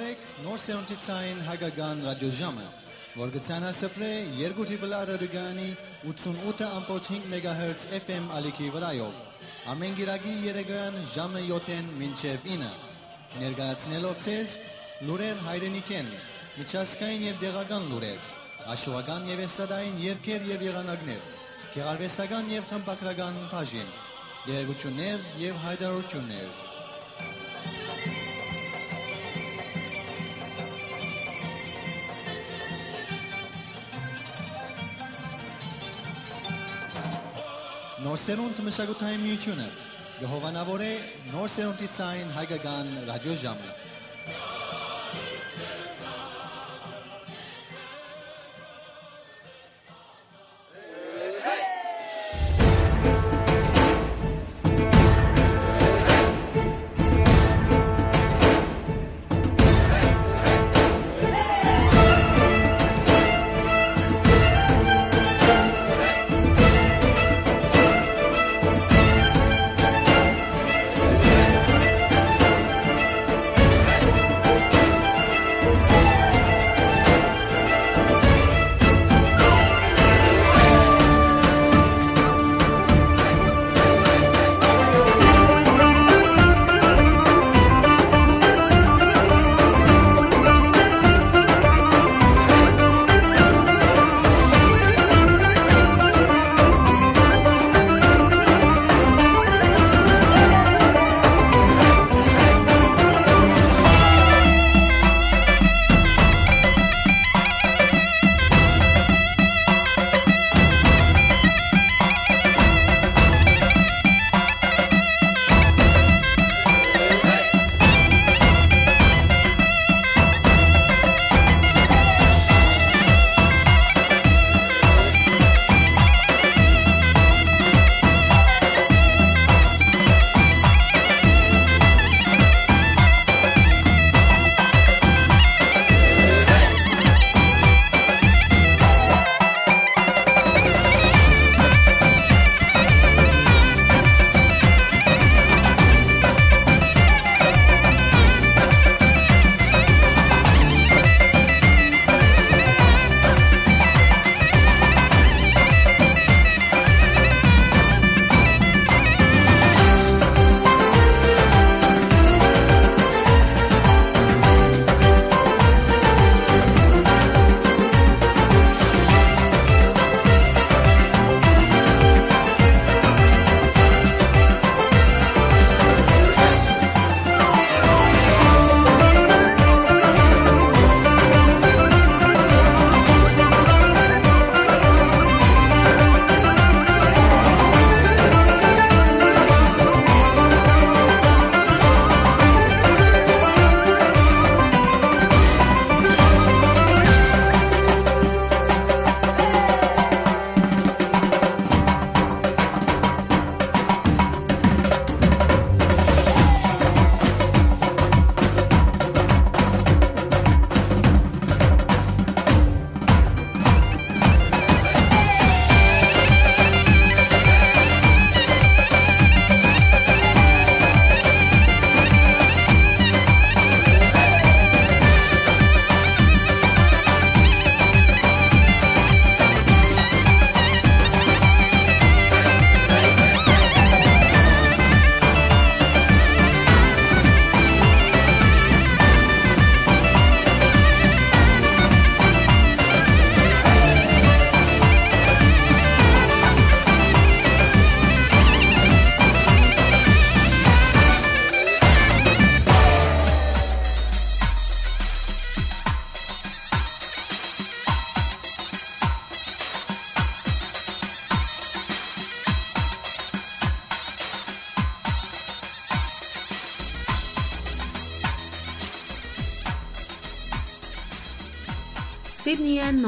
Սփրեք նոր սերունդի ցայն հագագան ռադիոժամը որ գցանա սփրե երկու տիպլա ռադիոգանի 88.5 MHz FM ալիքի վրայով ամեն գիրագի երեգան ժամը 7-ին մինչև 9 ներկայացնելով ցեզ լուրեր հայրենիքեն միջազգային եւ դեղական լուրեր աշխուհական եւ էստադային երկեր եւ եղանակներ գեղարվեստական եւ խմբակրական բաժին երեգություններ եւ հայտարարություններ Նոր սերունդ մշակութային միությունը գհովանավոր է նոր սերունդի ցայն հայկական ռադիոժամը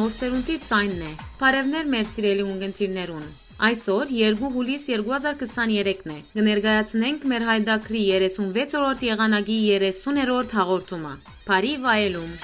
նոր սերունդի ցայնն է։ Բարևներ մեր սիրելի ունգընտիրներուն։ Այսօր 2 հուլիս 2023-ն է։ Կներկայացնենք մեր հայդակրի 36-րդ եղանակի 30-րդ հաղորդումը։ Փարի վայելում։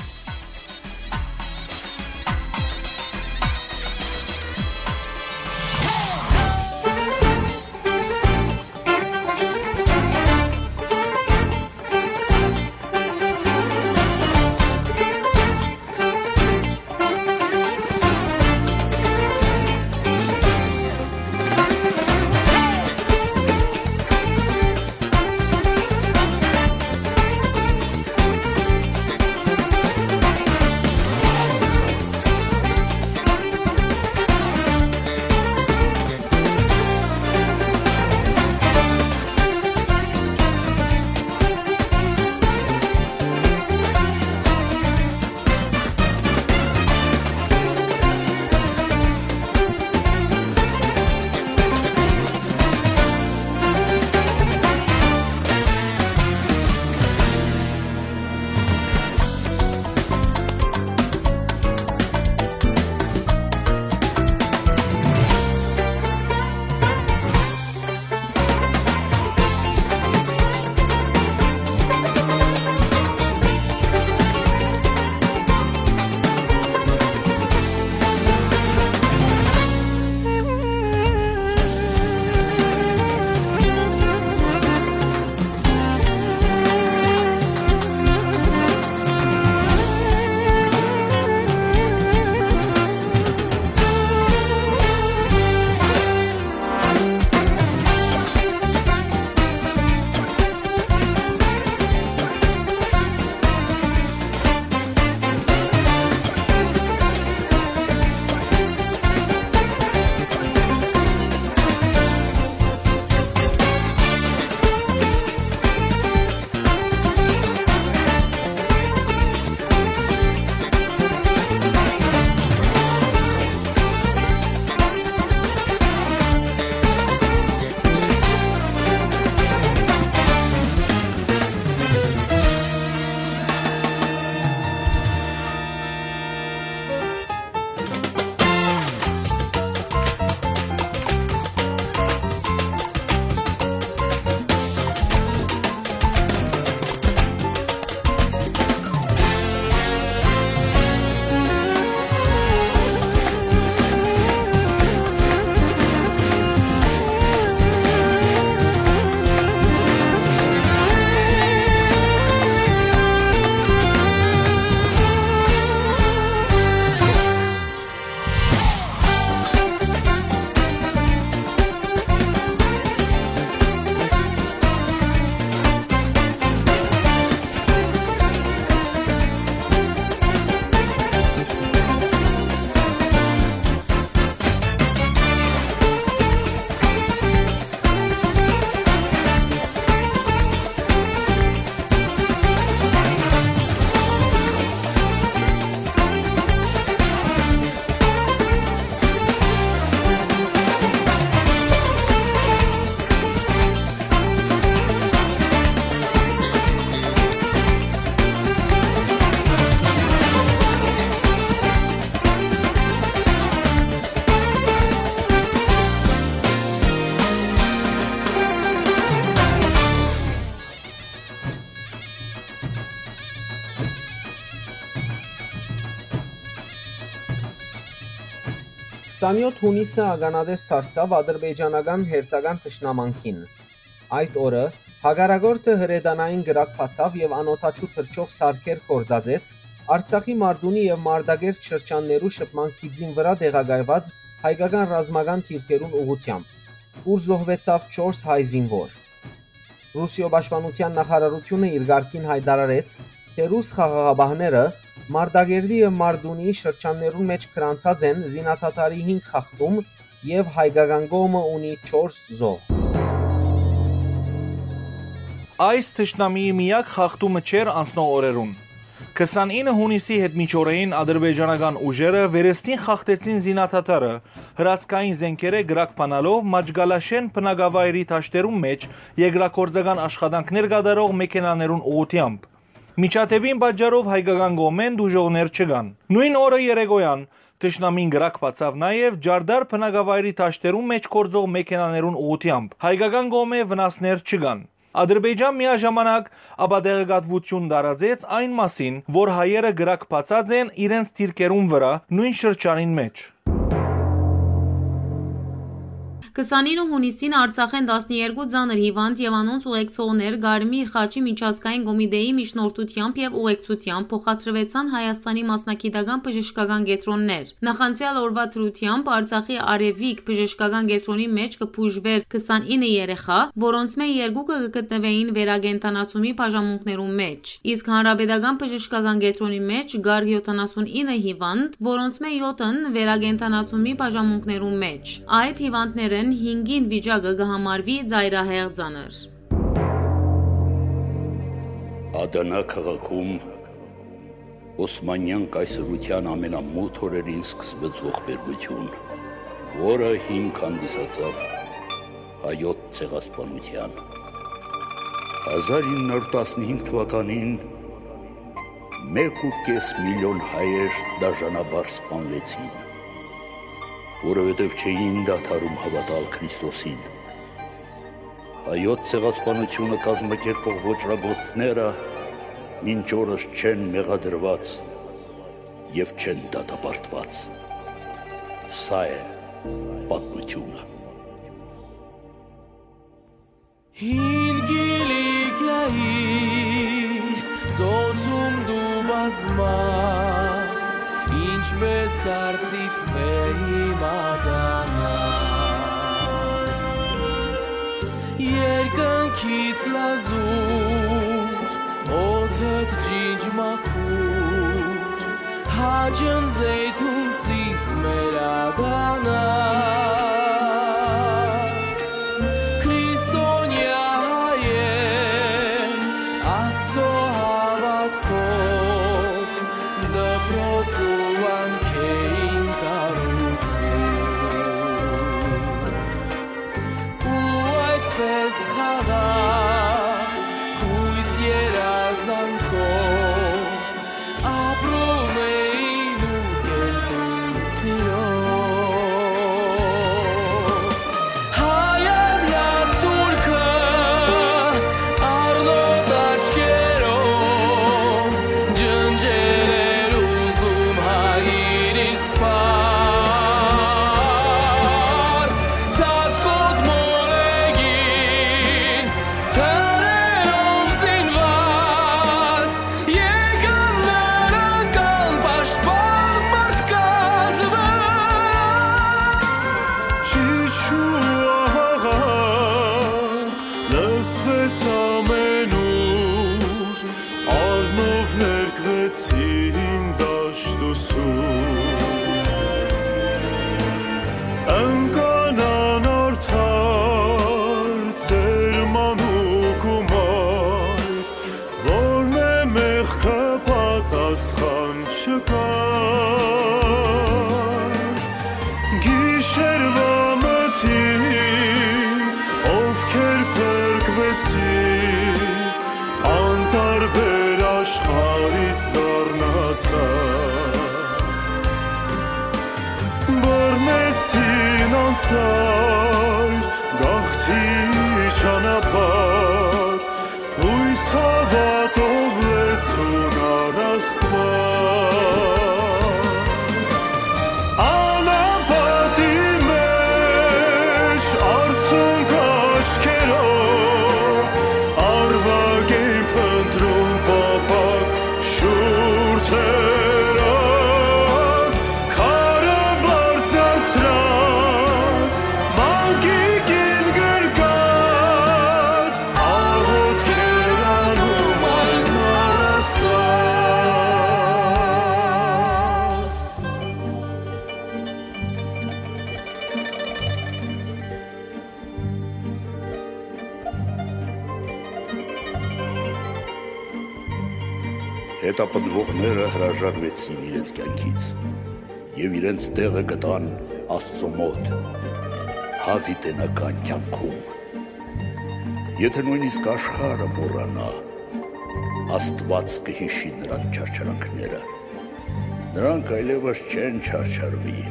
27 հունիսը ագանադես դարձավ ադրբեջանական հերթական թշնամանքին։ Այդ օրը հագարագորտը հրեդանային գրակ բացավ եւ անօթաչու թրջող սարքեր կորցածեց Արցախի Մարդունի եւ Մարտակերտ շրջաններու շփման գիծին վրա տեղակայված հայկական ռազմական թիրքերուն ուղությամբ, ուր զոհվեցավ 4 հայ զինվոր։ Ռուսիո պաշտպանության նախարարությունը իր ղարքին հայտարարեց, թե ռուս խաղաղաբահները Մարտակերտի եւ Մարդունի շրջաններուն մեջ գրանցած են զինաթաթարի 5 խախտում եւ հայկական կողմը ունի 4 զոհ։ Այս թշնամիի միակ խախտումը չէր անցնող օրերուն։ 29 հունիսի հետ միջօրեին ադրբեջանական ուժերը վերստին խախտեցին զինաթաթարը, հրացքային զենքերը գրակ բանալով Մաջգալաշեն բնակավայրի թաշտերում մեջ երկրակորձական աշխատանքներ կատարող մեքենաներուն ուղությամբ։ Միջատեվին պատճառով հայկական գոմեն դուժողներ չկան։ Նույն օրը երեգոյան Տշնամին գրակ բացավ նաև Ջարդար բնակավայրի թաշտերում մեջ կորձող մեքենաներուն ուղությամբ։ Հայկական գոմե վնասներ չկան։ Ադրբեջան միաժամանակ աբադեղեկատվություն դարածեց այն մասին, որ հայերը գրակ բացած են իրենց թիրքերուն վրա նույն շրջանին մեջ։ 29 հունիսին Արցախեն 12 ծանր հիվանդ եւ անոնց ուղեկցողներ Գարմիր Խաչի միջազգային կոմիտեի միջնորդությամբ եւ ուղեկցությամբ փոխադրվեցան Հայաստանի մասնակիտական բժշկական կենտրոններ։ Նախանցյալ օրվա դրությամբ Արցախի Արևիկ բժշկական կենտրոնի մեջ կփուժվեր 29 երեխա, որոնց մեջ երկուքը կգտնվեին վերագենտանացումի բաժանմունքներում մեջ։ Իսկ Հանրապետական բժշկական կենտրոնի մեջ գար 79 հիվանդ, որոնց մեջ 7-ն վերագենտանացումի բաժանմունքներում մեջ։ Այդ հիվանդներն են 5-ին վիճակը կհամարվի ծայրահեղ ծանր։ Ադանա քաղաքում Օսմանյան կայսրության ամենամութ օրերին սկսվեց ողբերգություն, որը հիմք հանդիսացավ հայոց ցեղասպանության։ 1915 թվականին 1.5 միլիոն հայեր դաժանաբար սպանվեցին որովհետև չէին դադարում հավատալ Քրիստոսին։ Հայոց ցեղասպանությունը կազմակերպող ոչրագործները մինչ օրս չեն մեղադրված եւ չեն դատապարտված։ Սա է պատմությունը։ Հին գիլիգայի ծոցում դու բազմած ինչպես արծիվ մեհի մադանա Երկնքից լազուր օթետ ջինջ մաքուր հաջն զեյթուն սիս մեր ադանա հետապնդվողները հրաժարվեցին իրենց կյանքից եւ իրենց տեղը գտան Աստծո մոտ հավիտենական կյանքում։ Եթե նույնիսկ աշխարհը մոռանա, Աստված կհիշի նրանց չարչարանքները։ Նրանք այլևս չեն չարչարվի,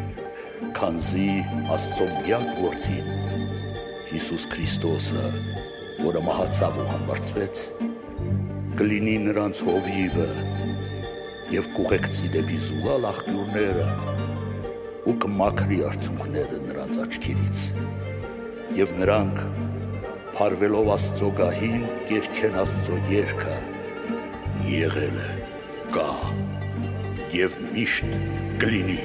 քանզի Աստծո միակ որդին Հիսուս Քրիստոսը, որը մահացավ ու համբարձվեց, կլինի նրանց հովիվը եւ կուղեկցի դեպի զուգալ աղբյուրները ու կմաքրի արցունքները նրանց աչքերից եւ նրանք Փարվելով Աստծո գահին կերքեն Աստծո երգը եղել է կա եւ միշտ կլինի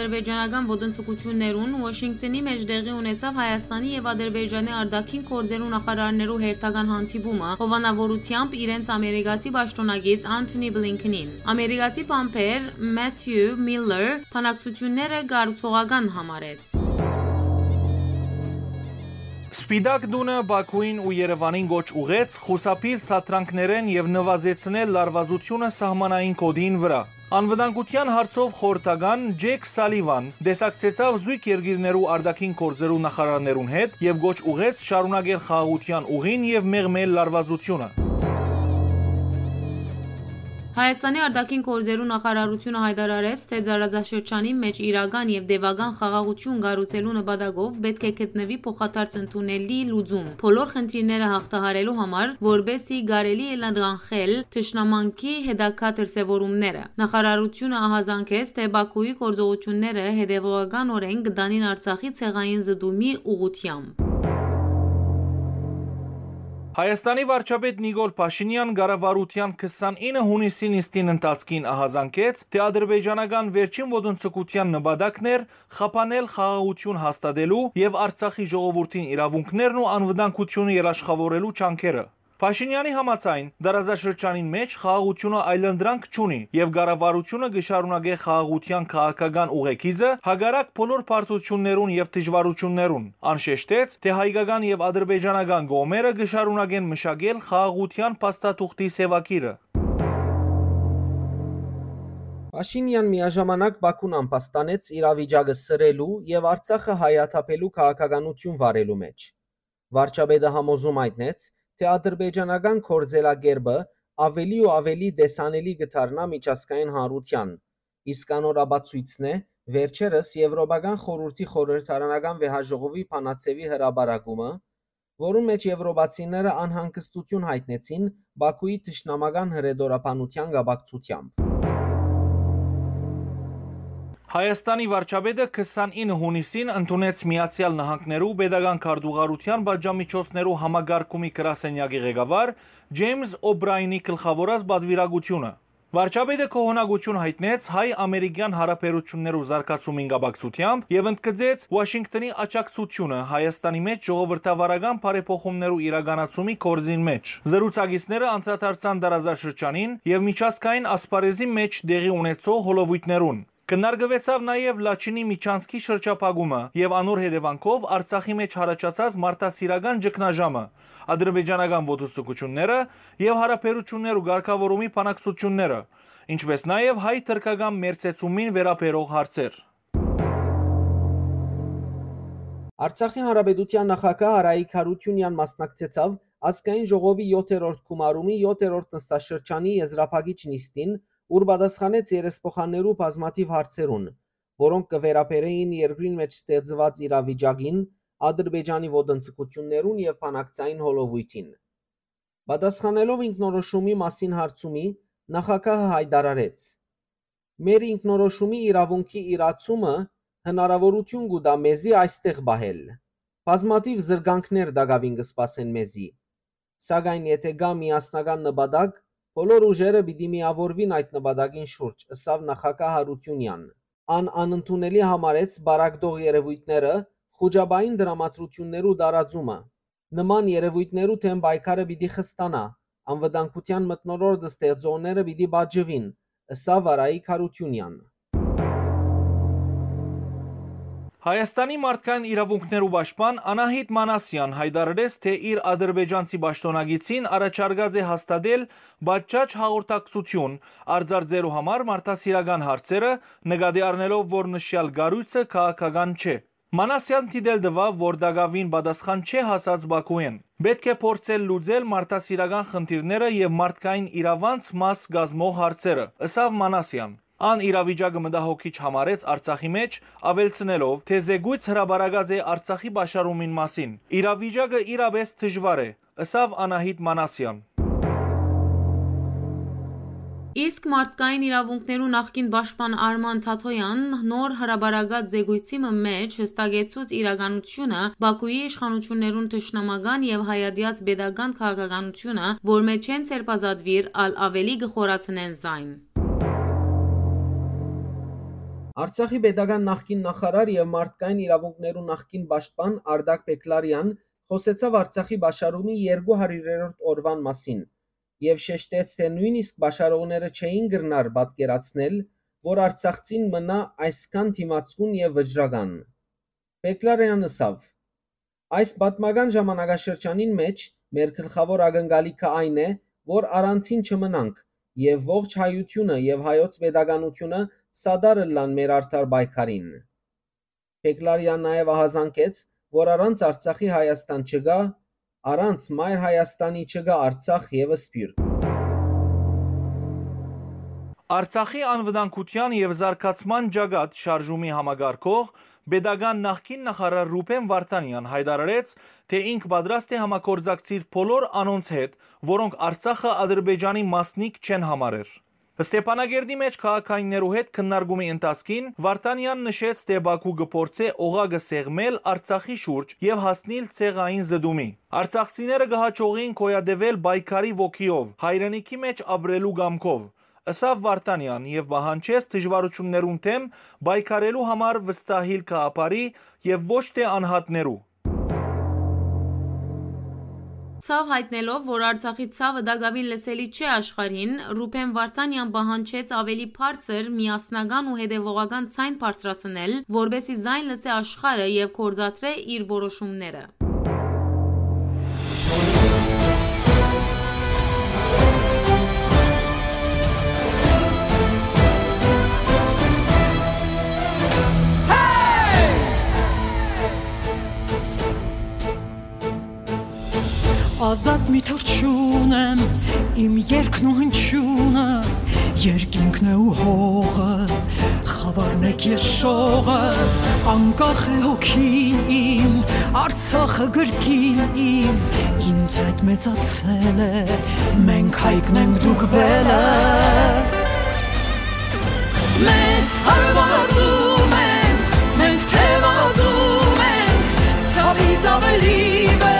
ադրբեջանական ոտնձգություններուն Վաշինգտոնի մեջ դեղի ունեցավ Հայաստանի եւ Ադրբեջանի արտաքին գործերու նախարարներու հերթական հանդիպումը հովանավորությամբ իրենց ամերիկացի պաշտոնագից Անթոնի Բլինքենին։ Ամերիկացի պամպեր Մաթյու Միլլեր բանակցությունները գարուցողական համարեց։ Սպիդակ դունը Բաքուին ու Երևանին գոչ ուղեց խուսափիլ սատրանքներեն եւ նվազեցնել լարվածությունը սահմանային կոդին վրա։ Անվտանգության հարցով խորհրդական Ջեք Սալիվան դեսակցեցավ զույգ երկիրներու արտաքին գործերու նախարարներուն հետ եւ գոչ ուղեց շարունակել խաղաղության ուղին եւ մեղմել լարվածությունը։ Հայաստանի արտաքին գործերու նախարարությունը հայտարարեց, թե դարաձաշրջանի մեջ իրական եւ դեվական խաղաղություն կառուցելու նպատակով պետք է գտնվի փոխադարձ ընդունելի լուծում։ Բոլոր խնդիրները հաղթահարելու համար, որբեսի կարելի է լանրանխել թշնամանքի հետակա դրսևորումները։ Նախարարությունը ահազանգեց, թե Բաքուի գործողությունները հետևողական օրեն կդանին Արցախի ցեղային զդումի ուղությամբ։ Հայաստանի վարչապետ Նիկոլ Փաշինյան գարավարության 29 հունիսի նիստին ընթացքին ահազանգեց, թե ադրբեջանական վերջին ոտնձգության նպատակն էր խափանել խաղաղություն հաստատելու եւ Արցախի ժողովրդին իրավունքներն ու անվտանգությունը երաշխավորելու ճանքերը։ Փաշինյանի համաձայն դարազաշրջանին մեջ խաղաղությունը այլընտրանք չունի եւ գարավարությունը գշարունակե խաղաղության քաղաքական ուղեկիցը հագարակ բոլոր բարդություններուն եւ դժվարություններուն անշեշտեց թե հայկական եւ ադրբեջանական գոմերը գշարունակեն մշակել խաղաղության փաստաթուղթի սևակիրը Փաշինյան միաժամանակ Բաքուն անպաստանեց իրավիճակը սրելու եւ Արցախը հայաթափելու քաղաքականություն վարելու մեջ։ Վարչապետը համոզում այտնեց, թե ադրբեջանական կորձելագերբը ավելի ու ավելի դեսանելի գթարնա միջազգային հանրության։ Իսկ անորաբացույցն է վերջերս Եվրոպական խորհրդի խորհրդարանական վեհաժողովի փանացեվի հրաբարակումը, որում մեջ եվրոպացիները անհանգստություն հայտնեցին Բաքուի թշնամական հրեդորապանության գաբակցությամբ։ Հայաստանի վարչապետը 29 հունիսին ընդունեց Միացյալ Նահանգներու pedagogan քարտուղարության բաժամիջոցներու համագարկումի գրասենյակի ղեկավար Ջեյմս Օբրայնի գլխավորած բադվիրագությունը։ Վարչապետը կողոնակություն հայտնեց հայ-ամերիկյան հարաբերություններու զարգացումին գաբակցությամբ եւ ընդգծեց Վաշինգտոնի աջակցությունը Հայաստանի մեջ ժողովրդավարական բարեփոխումներու իրականացումի կորզին մեջ։ Զրուցակիցները անդրադարձան դարազաշրջանին եւ միջազգային ասպարեզի մեջ դեղի ունեցող հոլովույթներուն։ Կնարգվեցավ նաև Լաչինի Միչանսկի շրջափակումը եւ անոր հետևանքով Արցախի մեջ հարաճած մարտահրավերական ճգնաժամը, ադրբեջանական ոտուսուկությունները եւ հարաբերություններու ղեկավարումի բանակցությունները, ինչպես նաև հայ-թրքական մերձեցումին վերաբերող հարցեր։ Արցախի հանրապետության նախագահ Արայիկ Հարությունյան մասնակցեցավ ազգային ժողովի 7-րդ գումարումի 7-րդ նստաշրջանի եզրափակիչ նիստին, ուր պատասխանեց երեսփոխաններու բազմաթիվ հարցերուն, որոնք կվերապերեին երկրին մեջ ստեղծված իրավիճակին, Ադրբեջանի ոտնձգություններուն եւ բանակցային հոլովույթին։ Պատասխանելով ինքնորոշումի մասին հարցումի, նախագահը հայտարարեց. Մեր ինքնորոշումի իրավունքի իրացումը հնարավորություն կուտա մեզի այստեղ բահել։ Բազմաթիվ զրկանքներ դակավին կսպասեն մեզի։ Սակայն եթե գա միասնական նպատակ, բոլոր ուժերը պիտի միավորվին այդ նպատակին շուրջ, ըսավ նախագահ Հարությունյան։ Ան անընդունելի համարեց բարակդող երևույթները խոճաբային դրամատրություններու տարածումը։ Նման երևույթներու թեմ պայքարը պիտի խստանա, անվտանգության մտնոլորտը ստեղծողները պիտի բաժվին, ըսավ Արայիկ Հարությունյան։ Հայաստանի մարդկային իրավունքներու պաշտպան Անահիտ Մանասյան հայտարարեց, թե իր ադրբեջանցի պաշտոնագիցին առաջարկած է հաստատել բաճճ հաղորդակցություն արձարձելու համար մարդասիրական հարցերը, նկատի առնելով, որ նշյալ գառույցը քաղաքական չէ։ Մանասյան դիտել դվավ, որ դագավին պատասխան չէ հասած Բաքուին։ Պետք է փորձել լուծել մարդասիրական խնդիրները եւ մարդկային իրավանց մաս գազմող հարցերը, ըսավ Մանասյան։ Ան իրավիճակը մտահոգիչ համարեց Արցախի մեջ, ավելցնելով, թե զեկույց հրաբարագած է Արցախի բաշարումին մասին։ Իրավիճակը իրապես դժվար է, ըսավ Անահիտ Մանասյան։ Իսկ մարդկային իրավունքներու նախկին պաշտպան Արման Թաթոյան նոր հրաբարագած զեկույցի մեջ հստակեցուց իրականությունը Բաքուի իշխանություններուն ճշնամական եւ հայադյաց pedagogan քաղաքականությունը, որ մեջ են ցերպազատվիր ալ ավելի գխորացնեն զայն։ Արցախի pedagogan նախկին նախարար եւ մարդկային իրավունքներու նախկին պաշտպան Արդակ Պեկլարյան խոսեցավ Արցախի բաշարումի 200-րդ օրվան մասին եւ շեշտեց, թե նույնիսկ բաշարողները չէին գրնար պատկերացնել, որ Արցախցին մնա այսքան թիմացկուն եւ վճռական։ Պեկլարյանն ասավ. Այս պատմական ժամանակաշրջանին մեջ մեր գլխավոր ակնկալիքը այն է, որ առանցին չմնանք եւ ողջ հայությունը եւ հայոց pedagoganությունը սադարը լան մեր արդար պայքարին։ Պեկլարյան նաեւ ահազանգեց, որ առանց Արցախի Հայաստան չկա, Առանց Մայր Հայաստանի չկա Արցախ եւ Սփյուռք։ Արցախի անվտանգության եւ զարգացման ջագատ շարժումի համագարկող Բեդագան նախկին նախարար Ռուբեն Վարդանյան հայտարարեց, թե ինք պատրաստ է համակորձակցիր բոլոր անոնց հետ, որոնք Արցախը Ադրբեջանի մասնիկ չեն համարեր։ Ստեփանագերդի մեջ քաղաքայիններու հետ քննարկումի ընթացքին Վարդանյան նշեց, թե Բաքու գործե օղակը սեղմել Արցախի շուրջ եւ հասնել ցեղային զդումի։ Արցախցիները գահաճողին կոյադեվել բայկարի ոգիով, հայրենիքի մեջ ապրելու գամքով, ըսավ Վարդանյան եւ բահանջեց դժվարություններուն թեմ բայկարելու համար վստահիլ կապարի եւ ոչ թե անհատներու։ Ցավ հայտնելով, որ Արցախի ցավը դակավին լսելի չէ աշխարհին, Ռուբեն Վարդանյան պահանջեց ավելի բարձր, միասնական ու հետևողական ցայն բարձրացնել, որբեսի զայն լսե աշխարհը եւ կորզատրե իր որոշումները։ ազատ մի թրջուն եմ իմ երկն ու հնչյունը երկինքն է ու հողը խավարն եք ես շողը անկախ է հոգին իմ արցախը գրքին իմ ինձ այդ մեծացել է մենք հայկն ենք դուք բելը մեզ հարվածում ենք մենք թևածում ենք ցավից ավելի Parzac,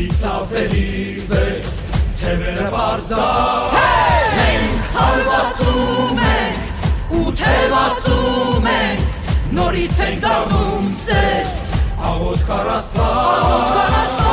նորից ավելի վեր թևերը բարձր Մենք հարվածում ենք ու թևածում ենք նորից ենք դառնում սեր աղոտ կարաստված աղոտ կարաստված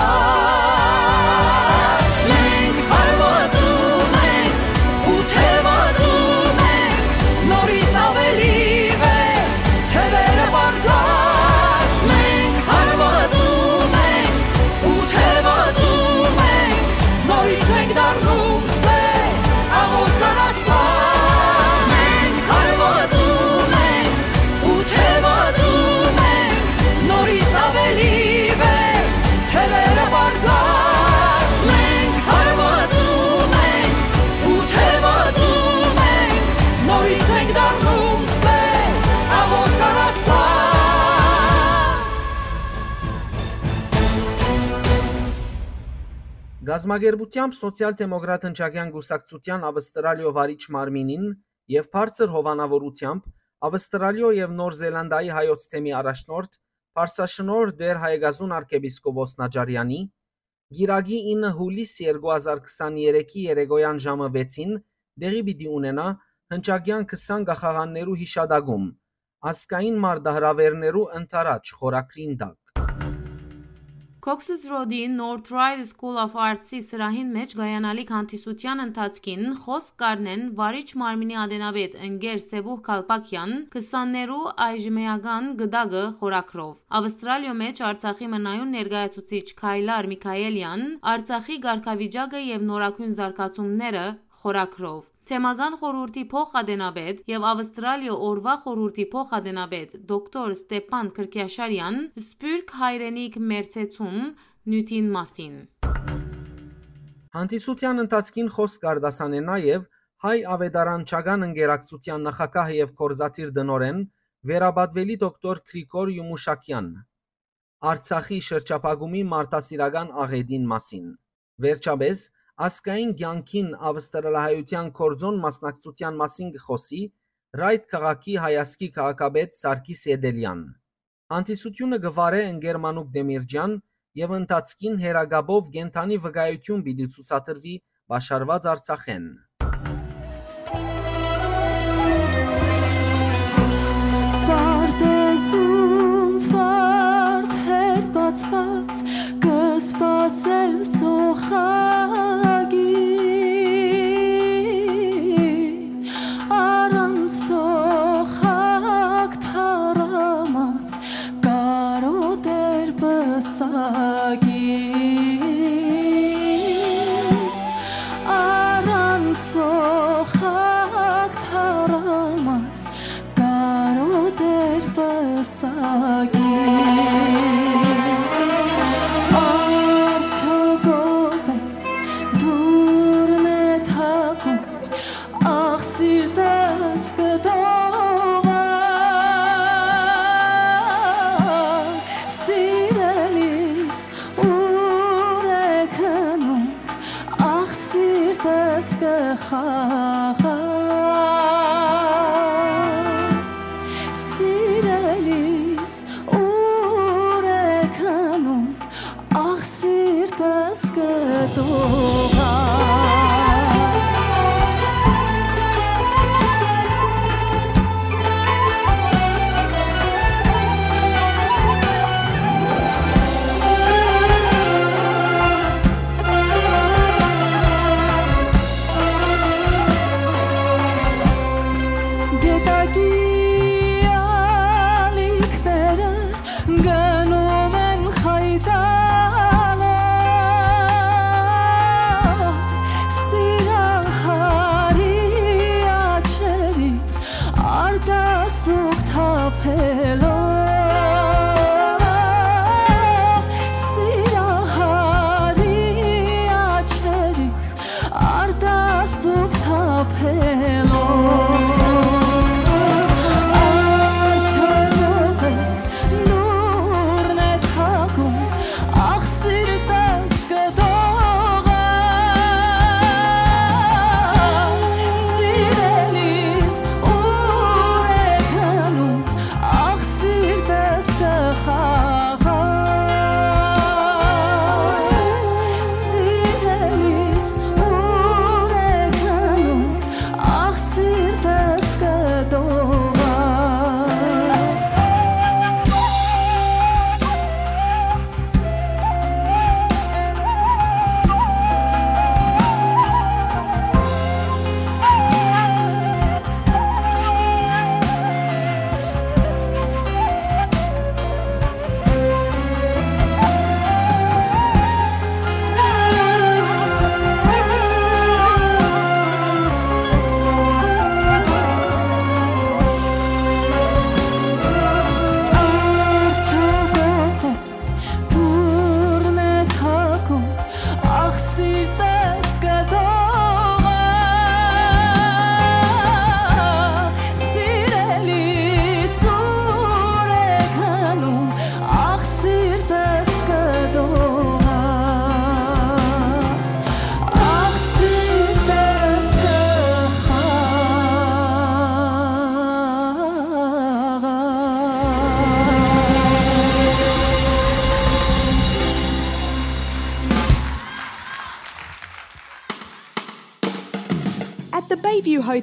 Գազագերբությամբ սոցիալ-դեմոկրատ հնչակյան գուսակցության ավստրալիո վարիչ մարմինին եւ բարձր հովանավորությամբ Ավստրալիո եւ Նոր Զելանդիայի հայոց թեմի առաջնորդ Փարսաշնոր Դեր Հայգազուն arczepiskopos Նաջարյանի Գիրագի 9 հուլիս 2023-ի երեկոյան ժամը 6-ին դեղի պիտի ունենա հնչակյան 20 գախաղաններու հիշադակում ասկային մարդահրավերներու ընթരാճ խորակրին դակ Cox's Road-ի North Ryde School of Arts-ի սրահին մեջ գայանալիք հանդիսության ընթացքին խոսք կառնեն վարիչ մարմինի ադենաբեդ ընկեր Սեբուհ Կալպակյան 20-ներու այժմեական գդագը խորակրով։ Ավստրալիո մեջ Արցախի մնայուն ներկայացուցիչ Քայլար Միքայելյան Արցախի ղարքավիճակը եւ նորակույն զարգացումները խորակրով Թեմական խորհրդի փոխադենաբեդ եւ Ավստրալիա օրվա խորհրդի փոխադենաբեդ դոկտոր Ստեփան Քրկյաշարյան Սպյուրք հայրենիք մերցեցում նյութին մասին Հանդիսության ընթացքին խոսք կարդասան է նաև հայ ավետարանչական ընկերակցության նախակահ եւ կորզաթիր դնորեն վերաբադվելի դոկտոր Գրիգոր Յումուշակյան Արցախի շրջապագումի մարտասիրական աղեդին մասին վերջապես ազգային կյանքին ավստրալահայության կորձոն մասնակցության մասին կխոսի Ռայթ քաղաքի հայացքի քաղաքապետ Սարգիս Եդելյան։ Անտիսությունը գվարե ընկեր Մանուկ Դեմիրջյան եւ ընթացքին հերագաբով գենթանի վկայություն պիտի ցուցադրվի Բաշարված Արցախեն։ Պարտեզում ֆարդ հերբացված կսպասել սոխա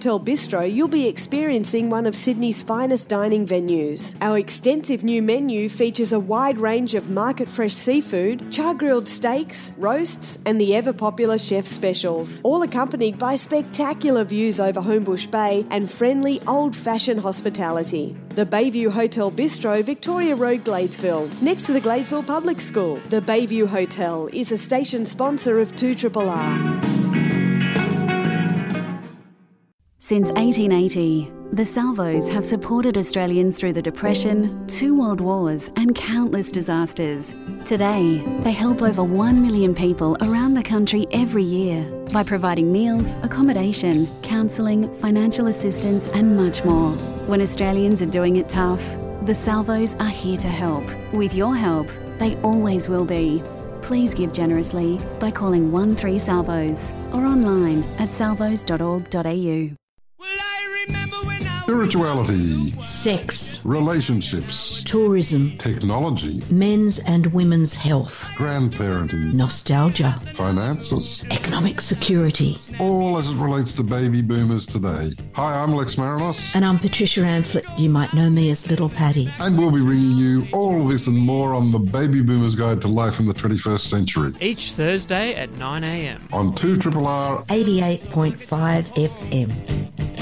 Hotel Bistro, you'll be experiencing one of Sydney's finest dining venues. Our extensive new menu features a wide range of market fresh seafood, char grilled steaks, roasts, and the ever popular chef specials, all accompanied by spectacular views over Homebush Bay and friendly old fashioned hospitality. The Bayview Hotel Bistro, Victoria Road, Gladesville, next to the Gladesville Public School. The Bayview Hotel is a station sponsor of 2RRR. Since 1880, the Salvos have supported Australians through the Depression, two world wars, and countless disasters. Today, they help over 1 million people around the country every year by providing meals, accommodation, counselling, financial assistance, and much more. When Australians are doing it tough, the Salvos are here to help. With your help, they always will be. Please give generously by calling 13 Salvos or online at salvos.org.au. Spirituality, sex, relationships, tourism, technology, men's and women's health, grandparenting, nostalgia, finances, economic security. All as it relates to baby boomers today. Hi, I'm Lex Marinos. And I'm Patricia Amphlett. You might know me as Little Patty. And we'll be bringing you all of this and more on the Baby Boomers Guide to Life in the 21st Century. Each Thursday at 9am. On 2RRR 88.5 FM.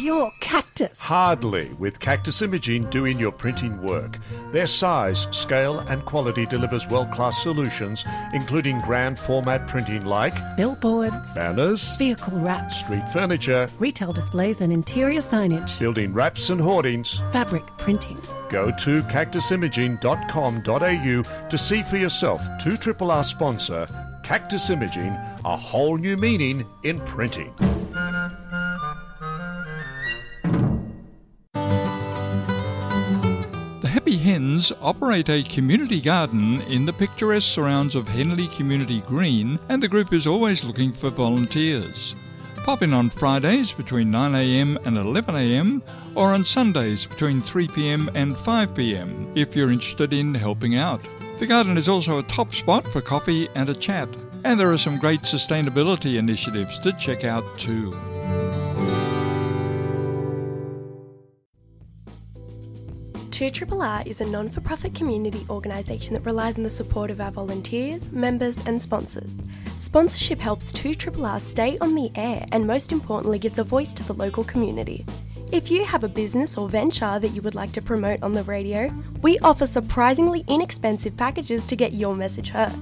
Your cactus. Hardly, with Cactus Imaging doing your printing work. Their size, scale, and quality delivers world class solutions, including grand format printing like billboards, banners, vehicle wraps, street furniture, retail displays and interior signage, building wraps and hoardings, fabric printing. Go to cactusimaging.com.au to see for yourself 2RRR sponsor Cactus Imaging, a whole new meaning in printing. Hens operate a community garden in the picturesque surrounds of Henley Community Green, and the group is always looking for volunteers. Pop in on Fridays between 9am and 11am, or on Sundays between 3pm and 5pm if you're interested in helping out. The garden is also a top spot for coffee and a chat, and there are some great sustainability initiatives to check out too. 2RRR is a non for profit community organisation that relies on the support of our volunteers, members, and sponsors. Sponsorship helps 2RRR stay on the air and, most importantly, gives a voice to the local community. If you have a business or venture that you would like to promote on the radio, we offer surprisingly inexpensive packages to get your message heard.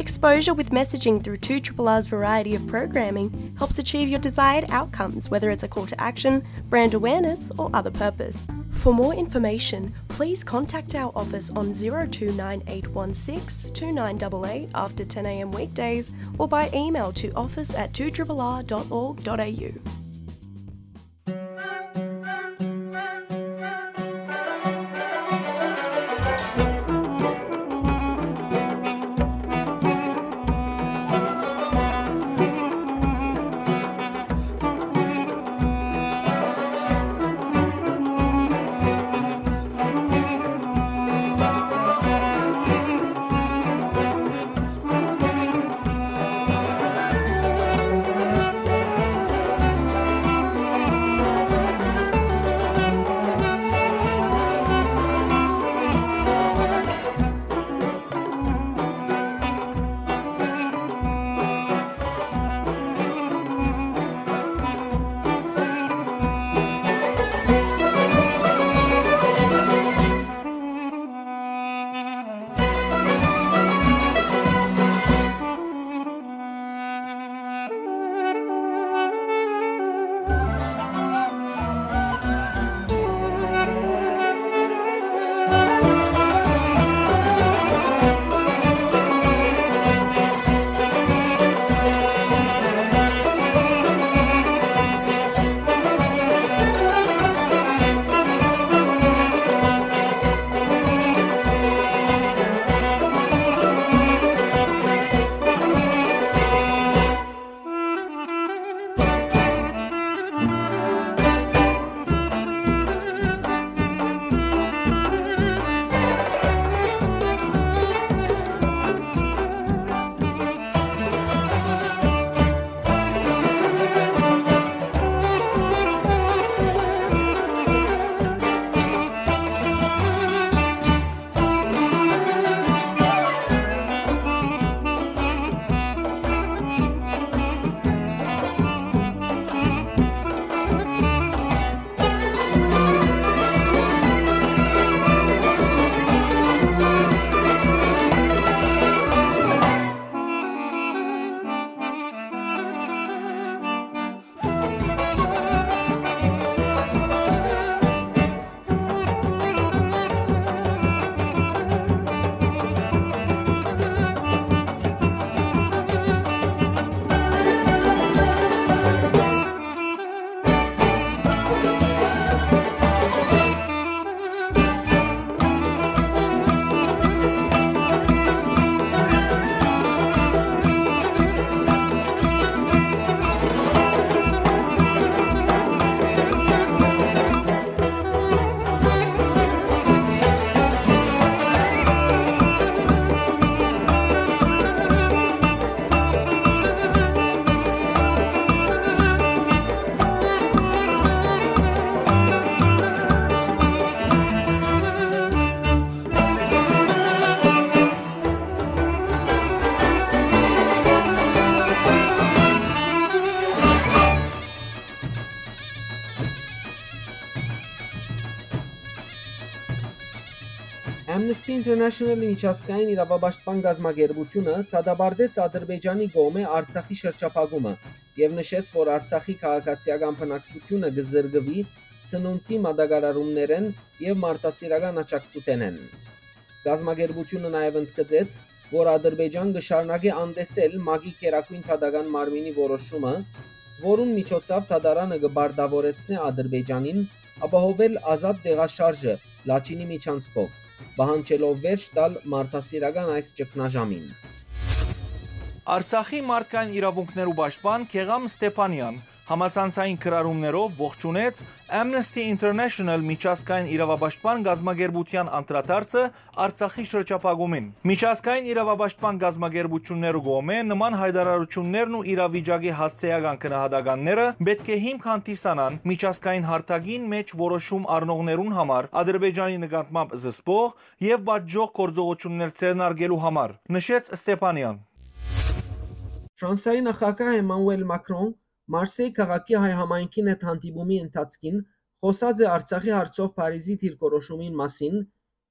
Exposure with messaging through 2RRR's variety of programming helps achieve your desired outcomes, whether it's a call to action, brand awareness, or other purpose. For more information, please contact our office on 029816 2988 after 10am weekdays or by email to office at 2rrr.org.au. International-ի միջազգային իրավապաշտպան գազագերբությունը դադարեցրեց Ադրբեջանի կողմէ Արցախի շրջափակումը եւ նշեց, որ Արցախի քաղաքացիական բնակչությունը կզրկվի սնունդի մատակարարումներեն եւ մարտահրավերական աջակցութենեն։ Գազագերբությունը նաեւ ընդգծեց, որ Ադրբեջան կշարունակի անդեսել ՄԱԳ-ի քերակույն թադական մարմինի որոշումը, որուն միջոցով թադարանը կբարդավորեցնի Ադրբեջանին ապահովել ազատ տեղաշարժը Լաչինի միջանցքով, պահանջելով վերջ տալ մարտահրավերական այս ճգնաժամին։ Արցախի մարդկային իրավունքներու պաշտպան Քեղամ Ստեփանյան համացանցային քրարումներով ողջունեց Amnesty International միջազգային իրավապաշտպան գազագերբության անդրադարձը Արցախի շրջափակումին։ Միջազգային իրավապաշտպան գազագերբություններու կողմէ նման հայտարարություններն ու իրավիճակի հասցեական քնահատականները պետք է հիմք հանդիսանան միջազգային հարթակին մեջ որոշում առնողներուն համար Ադրբեջանի նկատմամբ զսպող եւ բաժջող գործողություններ ցերնարգելու համար, նշեց Ստեփանյան։ Ֆրանսիայի նախագահ Էմանուել Մակրոն Մարսեյ քաղաքի հայ համայնքին հետ հանդիպումի ընթացքին խոսած է Արցախի հարցով Փարիզի դիրքորոշումին մասին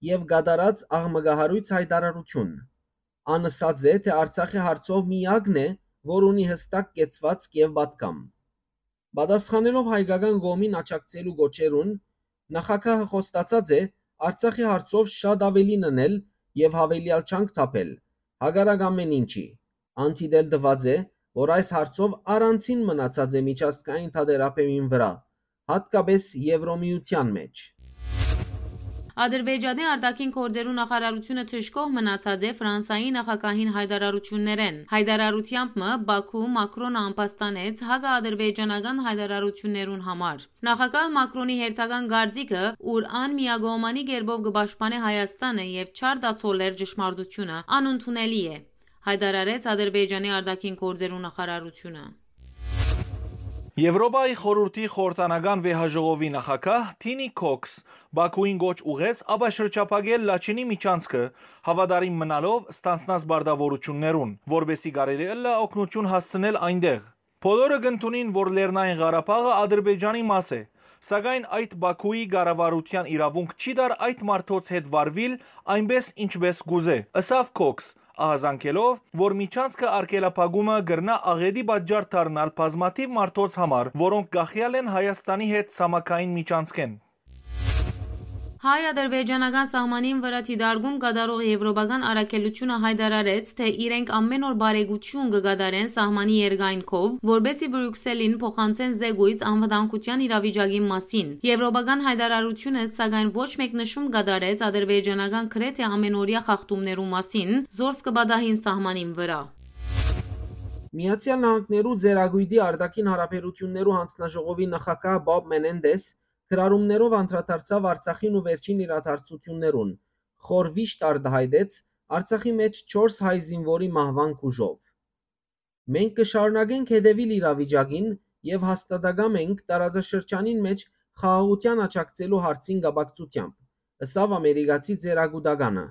եւ գադարած աղմկահարույց հայտարարություն։ Անսած է, թե Արցախի հարցով միակն է, որ ունի հստակ կեցվածք եւ պատկամ։ Բադասխանելով հայկական գոմին աճակցելու գոչերուն, նախագահը խոստացած է Արցախի հարցով շատ ավելին անել եւ հավելյալ չանք թափել։ Հագարակ ամեն ինչի։ Անտիդել դված է, որ այս հարցով առանցին մնացած է միջազգային թատերապեմին վրա, հատկապես Եվրոմիության մեջ։ Ադրբեջանի արտաքին գործերու նախարարությունը թշկող մնացած է Ֆրանսայի նախագահին հայտարարություններեն։ Հայտարարությամբ մը Բաքու Մակրոնը անպաստանեց հագա-ադրբեջանական հայտարարություններուն համար։ Նախագահ Մակրոնի հերթական գարձիկը, ուր ան միագոմանի գերբով կպաշտպանե Հայաստանը եւ չար դացոլեր ճշմարտությունը, անընդունելի է։ Հայտարարեց Ադրբեջանի արտաքին գործերու նախարարությունը։ Եվրոպայի խորհրդի խորհրդանական վեհաժողովի նախագահ Թինի Քոքս Բաքուին գոչ ուղեց ապա շրջափակել Լաչինի միջանցքը հավատարիմ մնալով ստանցնած բարդավորություններուն, որբեսի կարելի է օգնություն հասցնել այնտեղ։ Բոլորը գտնունին, որ Լեռնային Ղարաբաղը Ադրբեջանի մաս է, Սակայն այդ Բաքուի ղարավարության իրավունք չի դար այդ մարդոց հետ վարվել այնպես ինչպես գուզե։ Ասավ Քոքս, ահազանգելով, որ միջանցքը արկելափագումը գրնա աղեդի բաժար դառնալ բազմաթիվ մարդոց համար, որոնք գախյալ են Հայաստանի հետ սամակային միջանցքեն։ Հայ-ադրբեջանական սահմանին վրա թիդարգում կատարող եվրոպական առաքելությունը հայտարարեց, թե իրենք ամեն օր բարեգություն կգադարեն սահմանի երկայնքով, որբեսի Բրյուսելին փոխանցեն զեկույց անվտանգության իրավիճակի մասին։ Եվրոպական հայտարարությունը սակայն ոչ մեկ նշում կդարեց ադրբեջանական գրեթե ամենօրյա խախտումներու մասին զորս կբադահին սահմանին վրա։ Միացյալ Նահանգներու ձերագույդի արտաքին հարաբերություններու հանձնաժողովի նախագահ Բոբ Մենենդես Գրարումներով անդրադարձավ Արցախին ու վերջին իրադարձություններուն։ Խորվիշ տարդահայտեց Արցախի մեջ 4 հայ զինվորի մահվան կուժով։ Մենք կշարունակենք հետևել իրավիճակին եւ հաստատակամ ենք տարածաշրջանին մեջ խաղաղության աճակցելու հարցին գաբակցությամբ, ըսավ ամերիկացի ձերագուտականը։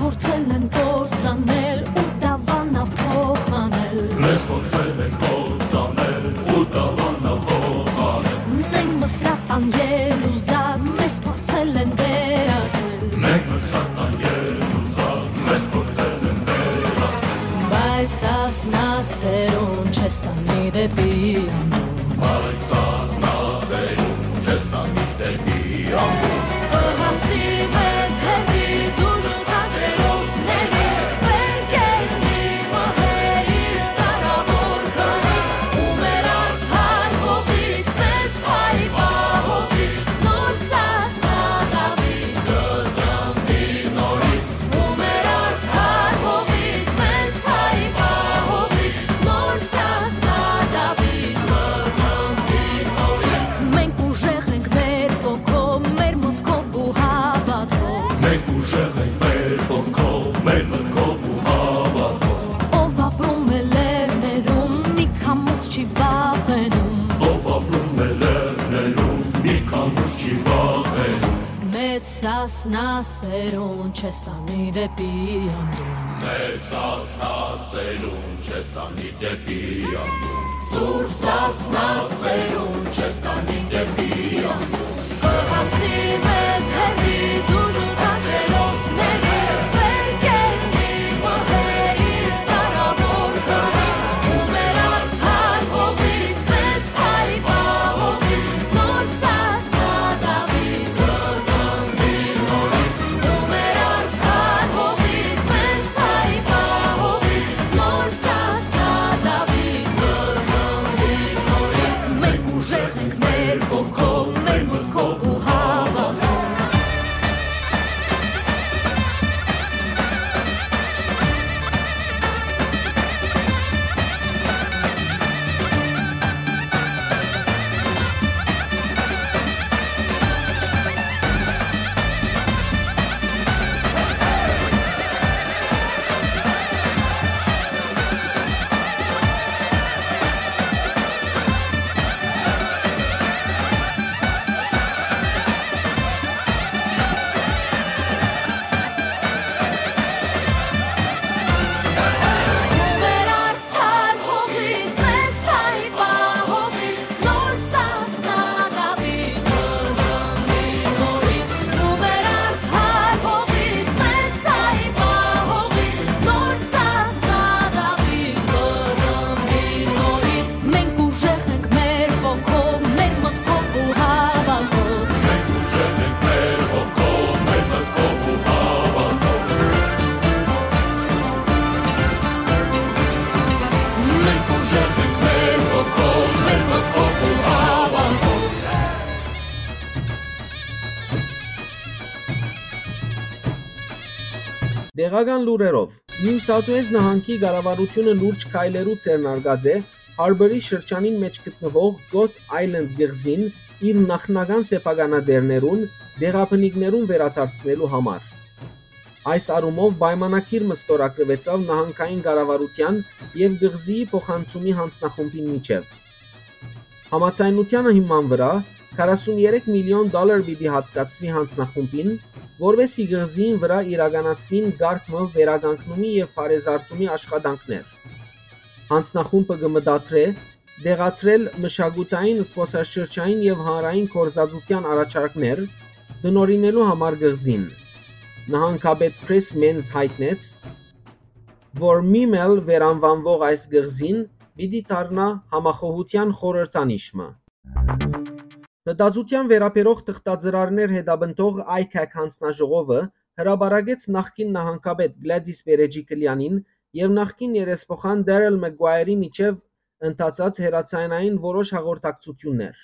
փորձել են կործանել ու դավանա փոխանել Մեզ փորձել են կործանել ու դավանա փոխանել Մենք մսրատան ելուզակ ասնասերուն չստանի դեպի անդուն Մեզ ասնասերուն չստանի դեպի անդուն Զուր սասնասերուն չստանի դեպի Դեղական լուրերով Նյու Սաութ Ուելս նահանգի ղարավարությունը լուրջ քայլերուց էր նարգաձե Հարբերի շրջանին մեջ գտնվող Goat Island գղզին իր նախնական սեփականադերներուն դեղապնիկներուն վերադարձնելու համար։ Այս առումով պայմանակիր մստորակրվեցավ նահանգային ղարավարության եւ գղզիի փոխանցումի հանձնախումբին միջև։ Համացայնությանը հիման վրա 43 միլիոն դոլար պիտի հատկացվի հանձնախումբին, որովհետեւ գղզիին վրա իրականացվին գարկմը վերագանքնումի եւ բարեզարտումի աշխատանքներ։ Հանձնախումբը կմտադրե դեղատրել մշակութային, զբոսաշրջային եւ հանրային կորզածության առաջարկներ դնորինելու համար գղզին։ Նահանգապետ Քրիս Մենզ հայտնեց, որ միմել վերանվանվող այս գղզին պիտի դառնա համախոհության խորհրդանիշը։ Հտածության վերապերող թղթաձրարներ հետաբնթող ICAC հանձնաժողովը հրաբարագեց նախկին նահանգապետ Գլադիս Պերեջիկլյանին եւ նախկին երեսփոխան Դարել Մագուայրի միջև ընթացած հերացանային որոշ հաղորդակցություններ։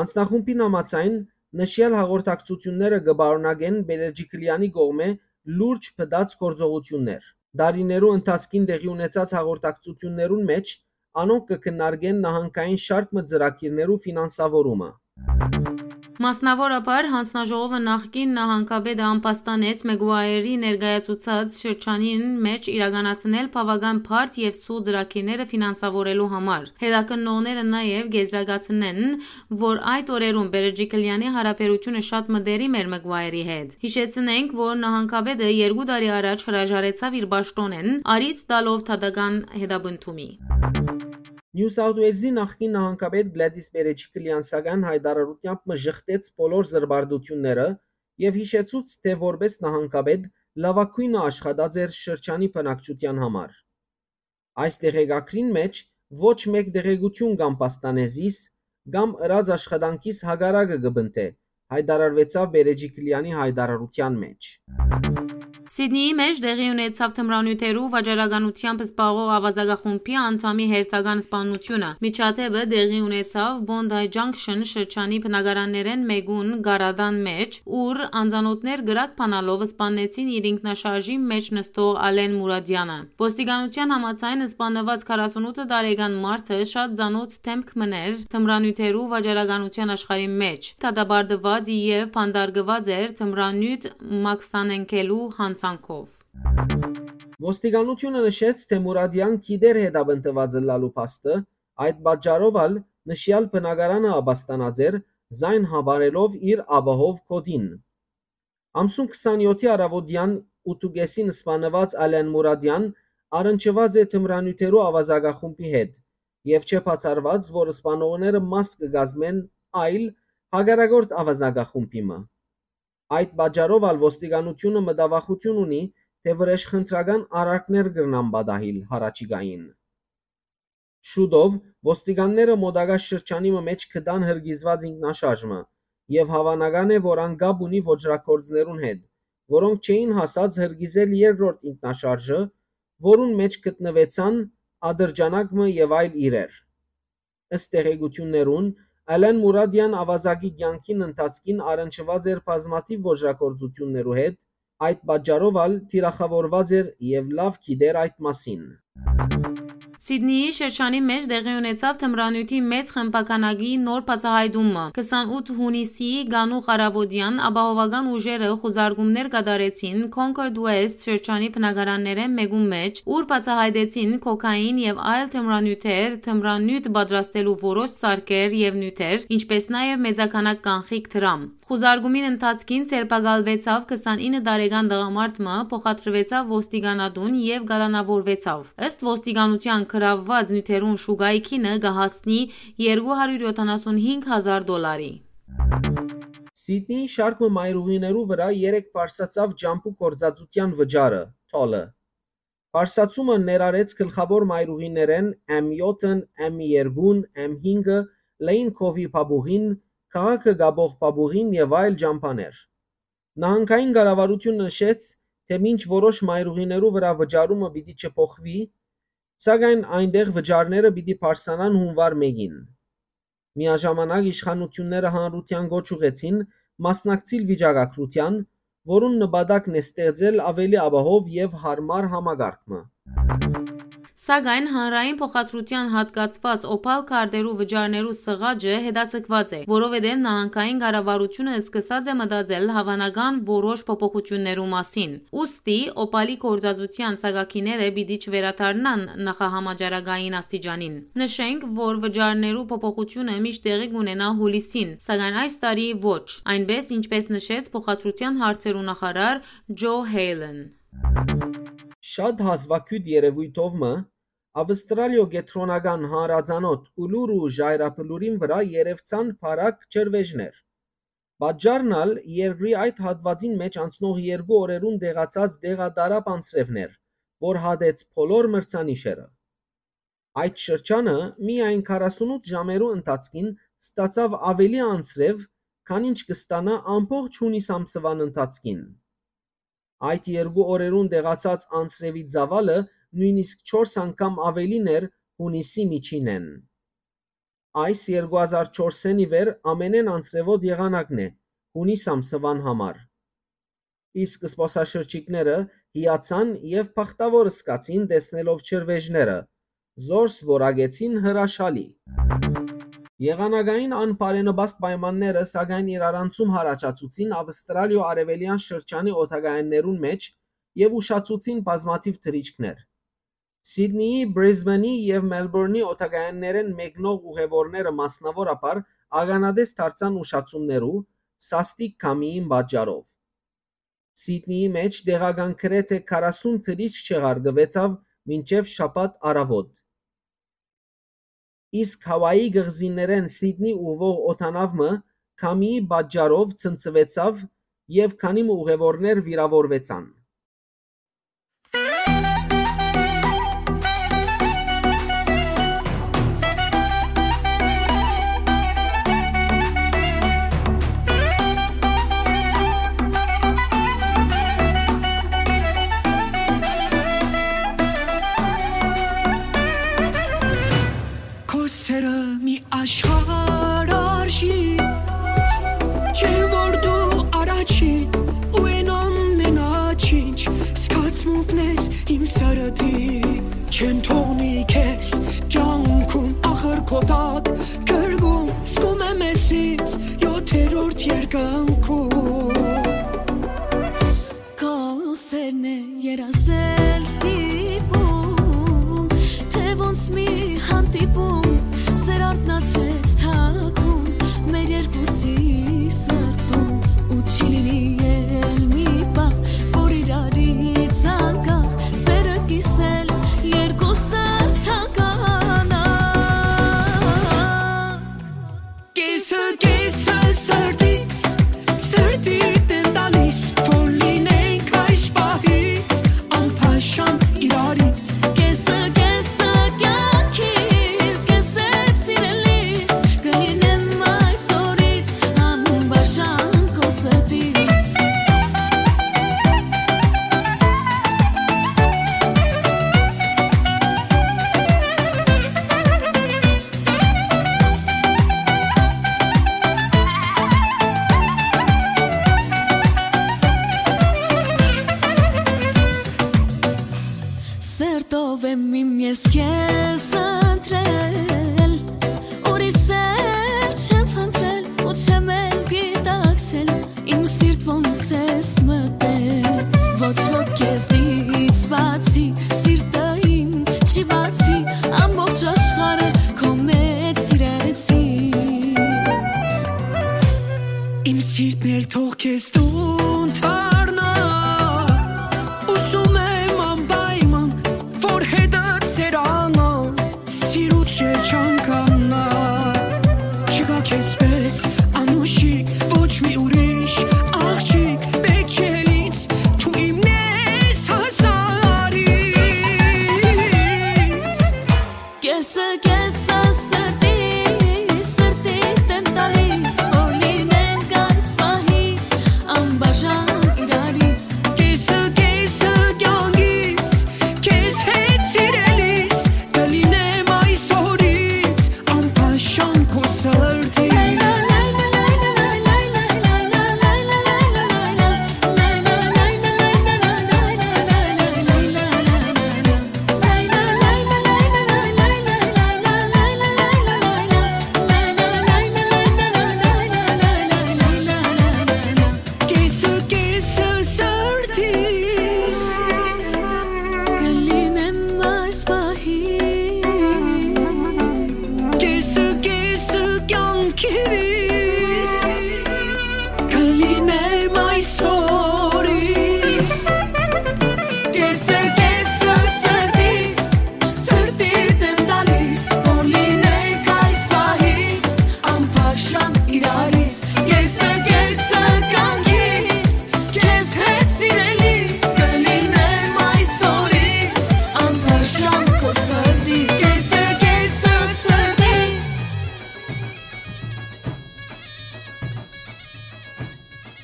Հանձնախումբին համաձայն նշյալ հաղորդակցությունները կբարունագեն Պերեջիկլյանի կողմէ լուրջ փդած գործողություններ։ Դարիներու ընթացքին տեղի ունեցած հաղորդակցություններուն մեջ անոնք կքննարկեն նահանգային շարք մը ծրագիրներու ֆինանսավորումը։ Մասնավորապես հանձնաժողովը նախկին նահանգապետը անպաստանեց Մեգուայերի ներկայացուցած շրջանին մեջ իրականացնել բավական բարդ եւ սուր ծրագիրները ֆինանսավորելու համար։ Հետաքննողները նաեւ գեզրակացնեն, որ այդ օրերում Բերեջիկլյանի հարաբերությունը շատ մտերիմ էր Մեգուայերի հետ։ Հիշեցնենք, որ նահանգապետը երկու տարի առաջ հրաժարեցավ իր պաշտոնեն, արից տալով թադական հետաբնթումի։ Նյու Սաութ Ուելսի նախկին նահանգապետ Գլադիս Պերեջիկլյան սակայն հայտարարությամբ մժղտեց բոլոր զրբարդությունները եւ հիշեցուց, թե որպես նահանգապետ լավակույնը աշխատած էր շրջանի բնակչության համար։ Այս դեղեկագրին մեջ ոչ մեկ դեղեցություն կամ պաստանեզիս կամ ըրած աշխատանքից հագարակը կբնթե, հայտարարվեցավ Պերեջիկլյանի հայտարարության մեջ։ Սիդնեի մեջ տեղի ունեցավ թմրանյութերու վաճառականությամբ զբաղող ավազակախումբի անդամի հերթական սպանությունը։ Միջադեպը տեղի ունեցավ Bondi Junction շրջանի բնակարաններեն մեկուն գարադան մեջ, ուր անձանոթներ գրակ բանալով սպանեցին իր ինքնաշարժի մեջ նստող Ալեն Մուրադյանը։ Ոստիկանության համաձայն սպանված 48 տարեկան մարդը շատ ցանոթ թեմք մներ թմրանյութերու վաճառականության աշխարհի մեջ։ Դատաբարդված եւ փանդարգված էր թմրանյութ մաքսանենքելու հանցանքով։ Ոստիկանությունը նշեց, թե Մուրադյան գիտեր հետաբնտվածը լալու փաստը, այդ պատճառով ալ նշյալ բնակարանը աբաստանած էր զայն հավարելով իր ապահով կոդին։ Ամսուն 27-ի արավոդյան 8-ին սպանված Ալեն Մուրադյան առնչված է թմրանյութերու ավազագախումբի հետ եւ չէ բացառված, որ սպանողները մաս կգազմեն այլ հագարագործ ավազագախումբի մը։ Այդ բաժարով ալ ոստիկանությունը մտավախություն ունի, թե վրեժխնդրական արարքներ կրնան բադահիլ հարաճիգային։ Շուտով ոստիկանները մոդագա շրջանի մեջ կդան հրգիզված ինքնաշարժը եւ հավանական է, որ անգապ ունի ոչրակորձներուն հետ, որոնք չէին հասած հրգիզել երկրորդ ինքնաշարժը, որուն մեջ գտնվեցան ադրջանակը եւ այլ իրեր։ Ըստ տեղեկություններուն Ալեն Մուրադյան ավազակի կյանքին ընթացքին առնչված էր բազմաթիվ ոչրակորձություններու հետ, այդ պատճառով ալ թիրախավորված էր եւ լավ գիտեր այդ մասին։ Սիդնեի շրջանի մեջ տեղի ունեցավ թմրանյութի մեծ խմբականագի նոր բացահայտումը։ 28 հունիսի Գանու Խարավոդյան ապահովական ուժերը խոզարգումներ կատարեցին Concord West շրջանի բնակարանները մեկում մեջ, ուր բացահայտեցին կոկային եւ այլ թմրանյութեր, թմրանյութ պատրաստելու որոշ սարքեր եւ նյութեր, ինչպես նաեւ մեծականակ կանխիկ դրամ։ Խոզարգումին ընթացքին ցերպակալվեցավ 29 տարեկան տղամարդը, փոխադրվեցավ ոստիկանատուն եւ գալանավորվեցավ։ Ըստ ոստիկանության գրավված նյութերուն շուգայքինը կհասնի 275.000 դոլարի։ Սիդնեի շարք մայրուղիներու վրա երեք բարձացավ ջամփու կորզածության վճարը՝ թոլը։ Բարձացումը ներառեց գլխավոր մայրուղիներեն M7-ն, M2-ն, M5-ը, Լեյն Քովի փաբուղին, քաղաքը գաբող փաբուղին եւ այլ ջամփաներ։ Նահանգային կառավարությունը նշեց, թե մինչ որոշ մայրուղիներու վրա վճարումը պիտի չփոխվի, սակայն այնտեղ վճարները պիտի բարձրանան հունվար 1-ին։ Միաժամանակ իշխանությունները հանրության գոչ ուղեցին մասնակցիլ վիճակագրության, որուն նպատակն է ստեղծել ավելի ապահով եւ հարմար համագարկմը։ Սակայն հանրային փոխադրության հատկացված օփալ քարտերու վճարներու սղաճը հետաձգված է, որովհետև նահանգային կառավարությունը սկսած է մտածել հավանական որոշ փոփոխություններու մասին։ Ոստի օփալի կորզածության սակակիները պիտի չվերաթարնան նախահամաճարակային աստիճանին։ Նշենք, որ վճարներու փոփոխությունը միշտ տեղի կունենա հուլիսին, սակայն այս տարի ոչ, այնպես ինչպես նշեց փոխադրության հարցերու նախարար Ջո Հեյլեն։ Շատ հազվագյուտ երևույթով մը Ավստրալիո գետրոնական հանրազանոթ ուլուրու ժայռապլուրին վրա երևցան փարակ ջրվեժներ։ Բաջարնալ երկրի այդ հատվածին մեջ անցնող երկու օրերուն դեղացած դեղատարապ անցրևներ, որ հադեց բոլոր մրցանիշերը։ Այդ շրջանը միայն 48 ժամերու ընթացքին ստացավ ավելի անցրև, քան ինչ կստանա ամբողջ հունիս ամսվան ընթացքին։ Այդ երկու օրերուն դեղացած անցրևի ծավալը նույնիսկ 4 անգամ ավելին էր հունիսի միջինեն։ Այս 2004-ին ի վեր ամենեն անցրևոտ եղանակն է հունիս ամսվան համար։ Իսկ սպասաշրջիկները հիացան եւ փախտավոր սկացին տեսնելով չրվեժները, զորս որագեցին հրաշալի։ Եղանակային անբարենպաստ պայմանները սակայն իրարանցում հարաճացուցին Ավստրալիո արևելյան շրջանի օթագայաններուն մեջ եւ ուշացուցին բազմաթիվ թրիչքներ։ Սիդնեի, Բրիզբենի եւ Մելբուրնի օթագայաններեն մեկնող ուղևորները մասնավորապես ագանադես դարձան ուշացումներու սաստիկ կամիին պատճառով։ Սիդնեի մեջ դեղական գրեթե 40 թրիչք չեղարկվեցավ մինչև շաբաթ առավոտ իսկ Հավայի գղզիներեն Սիդնի ուղող օթանավը քամիի պատճառով ցնցվեցավ եւ քանի ուղևորներ վիրավորվեցան։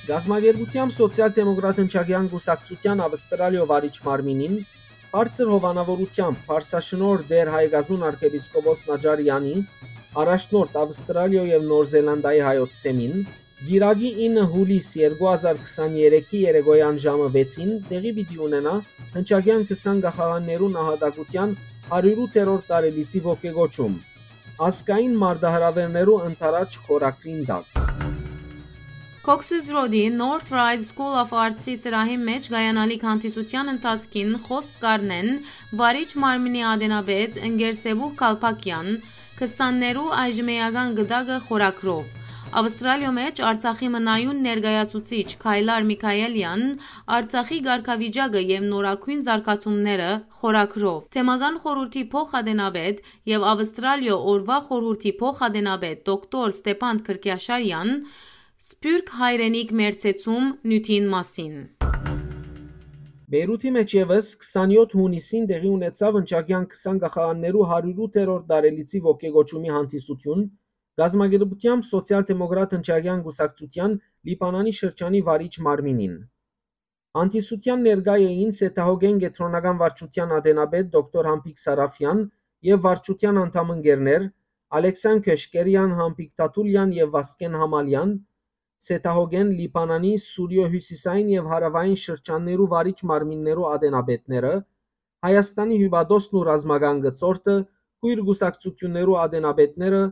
Գազագերբությամբ սոցիալ-դեմոկրատ հնչագյան գուսակցության Ավստրալիո վարիչ Մարմինին բարձր հովանավորությամբ Փարսաշնոր դեր Հայգազուն arczepiskopos Նաջարյանի առաջնորդ Ավստրալիո եւ Նոր Զելանդիայի հայոց թեմին Գիրագի 9 հուլիս 2023-ի երեկոյան ժամը 6-ին տեղի պիտի ունենա հնչագյան 20 գախաղաններու նահատակության 108-րդ տարելիցի ողջագոչում ասկային մարդահրավերներու ընթരാճ խորակրին դակ Cox's Road-ի North Ryde School of Arts-ի սրահի մեջ գայանալի քանթիսության ընթացքին խոսք կառնեն վարիչ մարմինի ադենաբեդ ընկերսեբուխ Կալպակյան 20-ներու այժմեական գդագը խորակրով Ավստրալիո մեջ Արցախի մնայուն ներկայացուցիչ Քայլար Միքայելյան Արցախի ղարքավիճակը եւ նորակույն զարգացումները խորակրով Թեմական խորհրդի փոխադենաբեդ եւ Ավստրալիո օրվա խորհրդի փոխադենաբեդ դոկտոր Ստեփան Քրկյաշարյան Սպյուրք հայրենիք մերցեցում նյութին մասին Բեյրութի մեջ եւս 27 հունիսին տեղի ունեցավ ընչագյան 20 գախաղաններու 108-րդ դարելիցի ողջագոչումի հանդիսություն գազագերբությամբ սոցիալ-դեմոկրատ ընչագյան գուսակցության Լիբանանի շրջանի վարիչ Մարմինին։ Հանդիսության ներկայ էին Սետահոգեն գետրոնական վարչության ադենաբեդ դոկտոր Համպիկ Սարաֆյան եւ վարչության անդամ ընկերներ Ալեքսան Քեշկերյան, Համպիկ Տատուլյան եւ Վասկեն Համալյան, Սետահոգեն Լիբանանի Սուրիո հյուսիսային եւ հարավային շրջաններու վարիչ մարմիններու ադենաբետները, Հայաստանի հյուբադոսն ու ռազմական գծորտը, քույր գուսակցություններու ադենաբետները,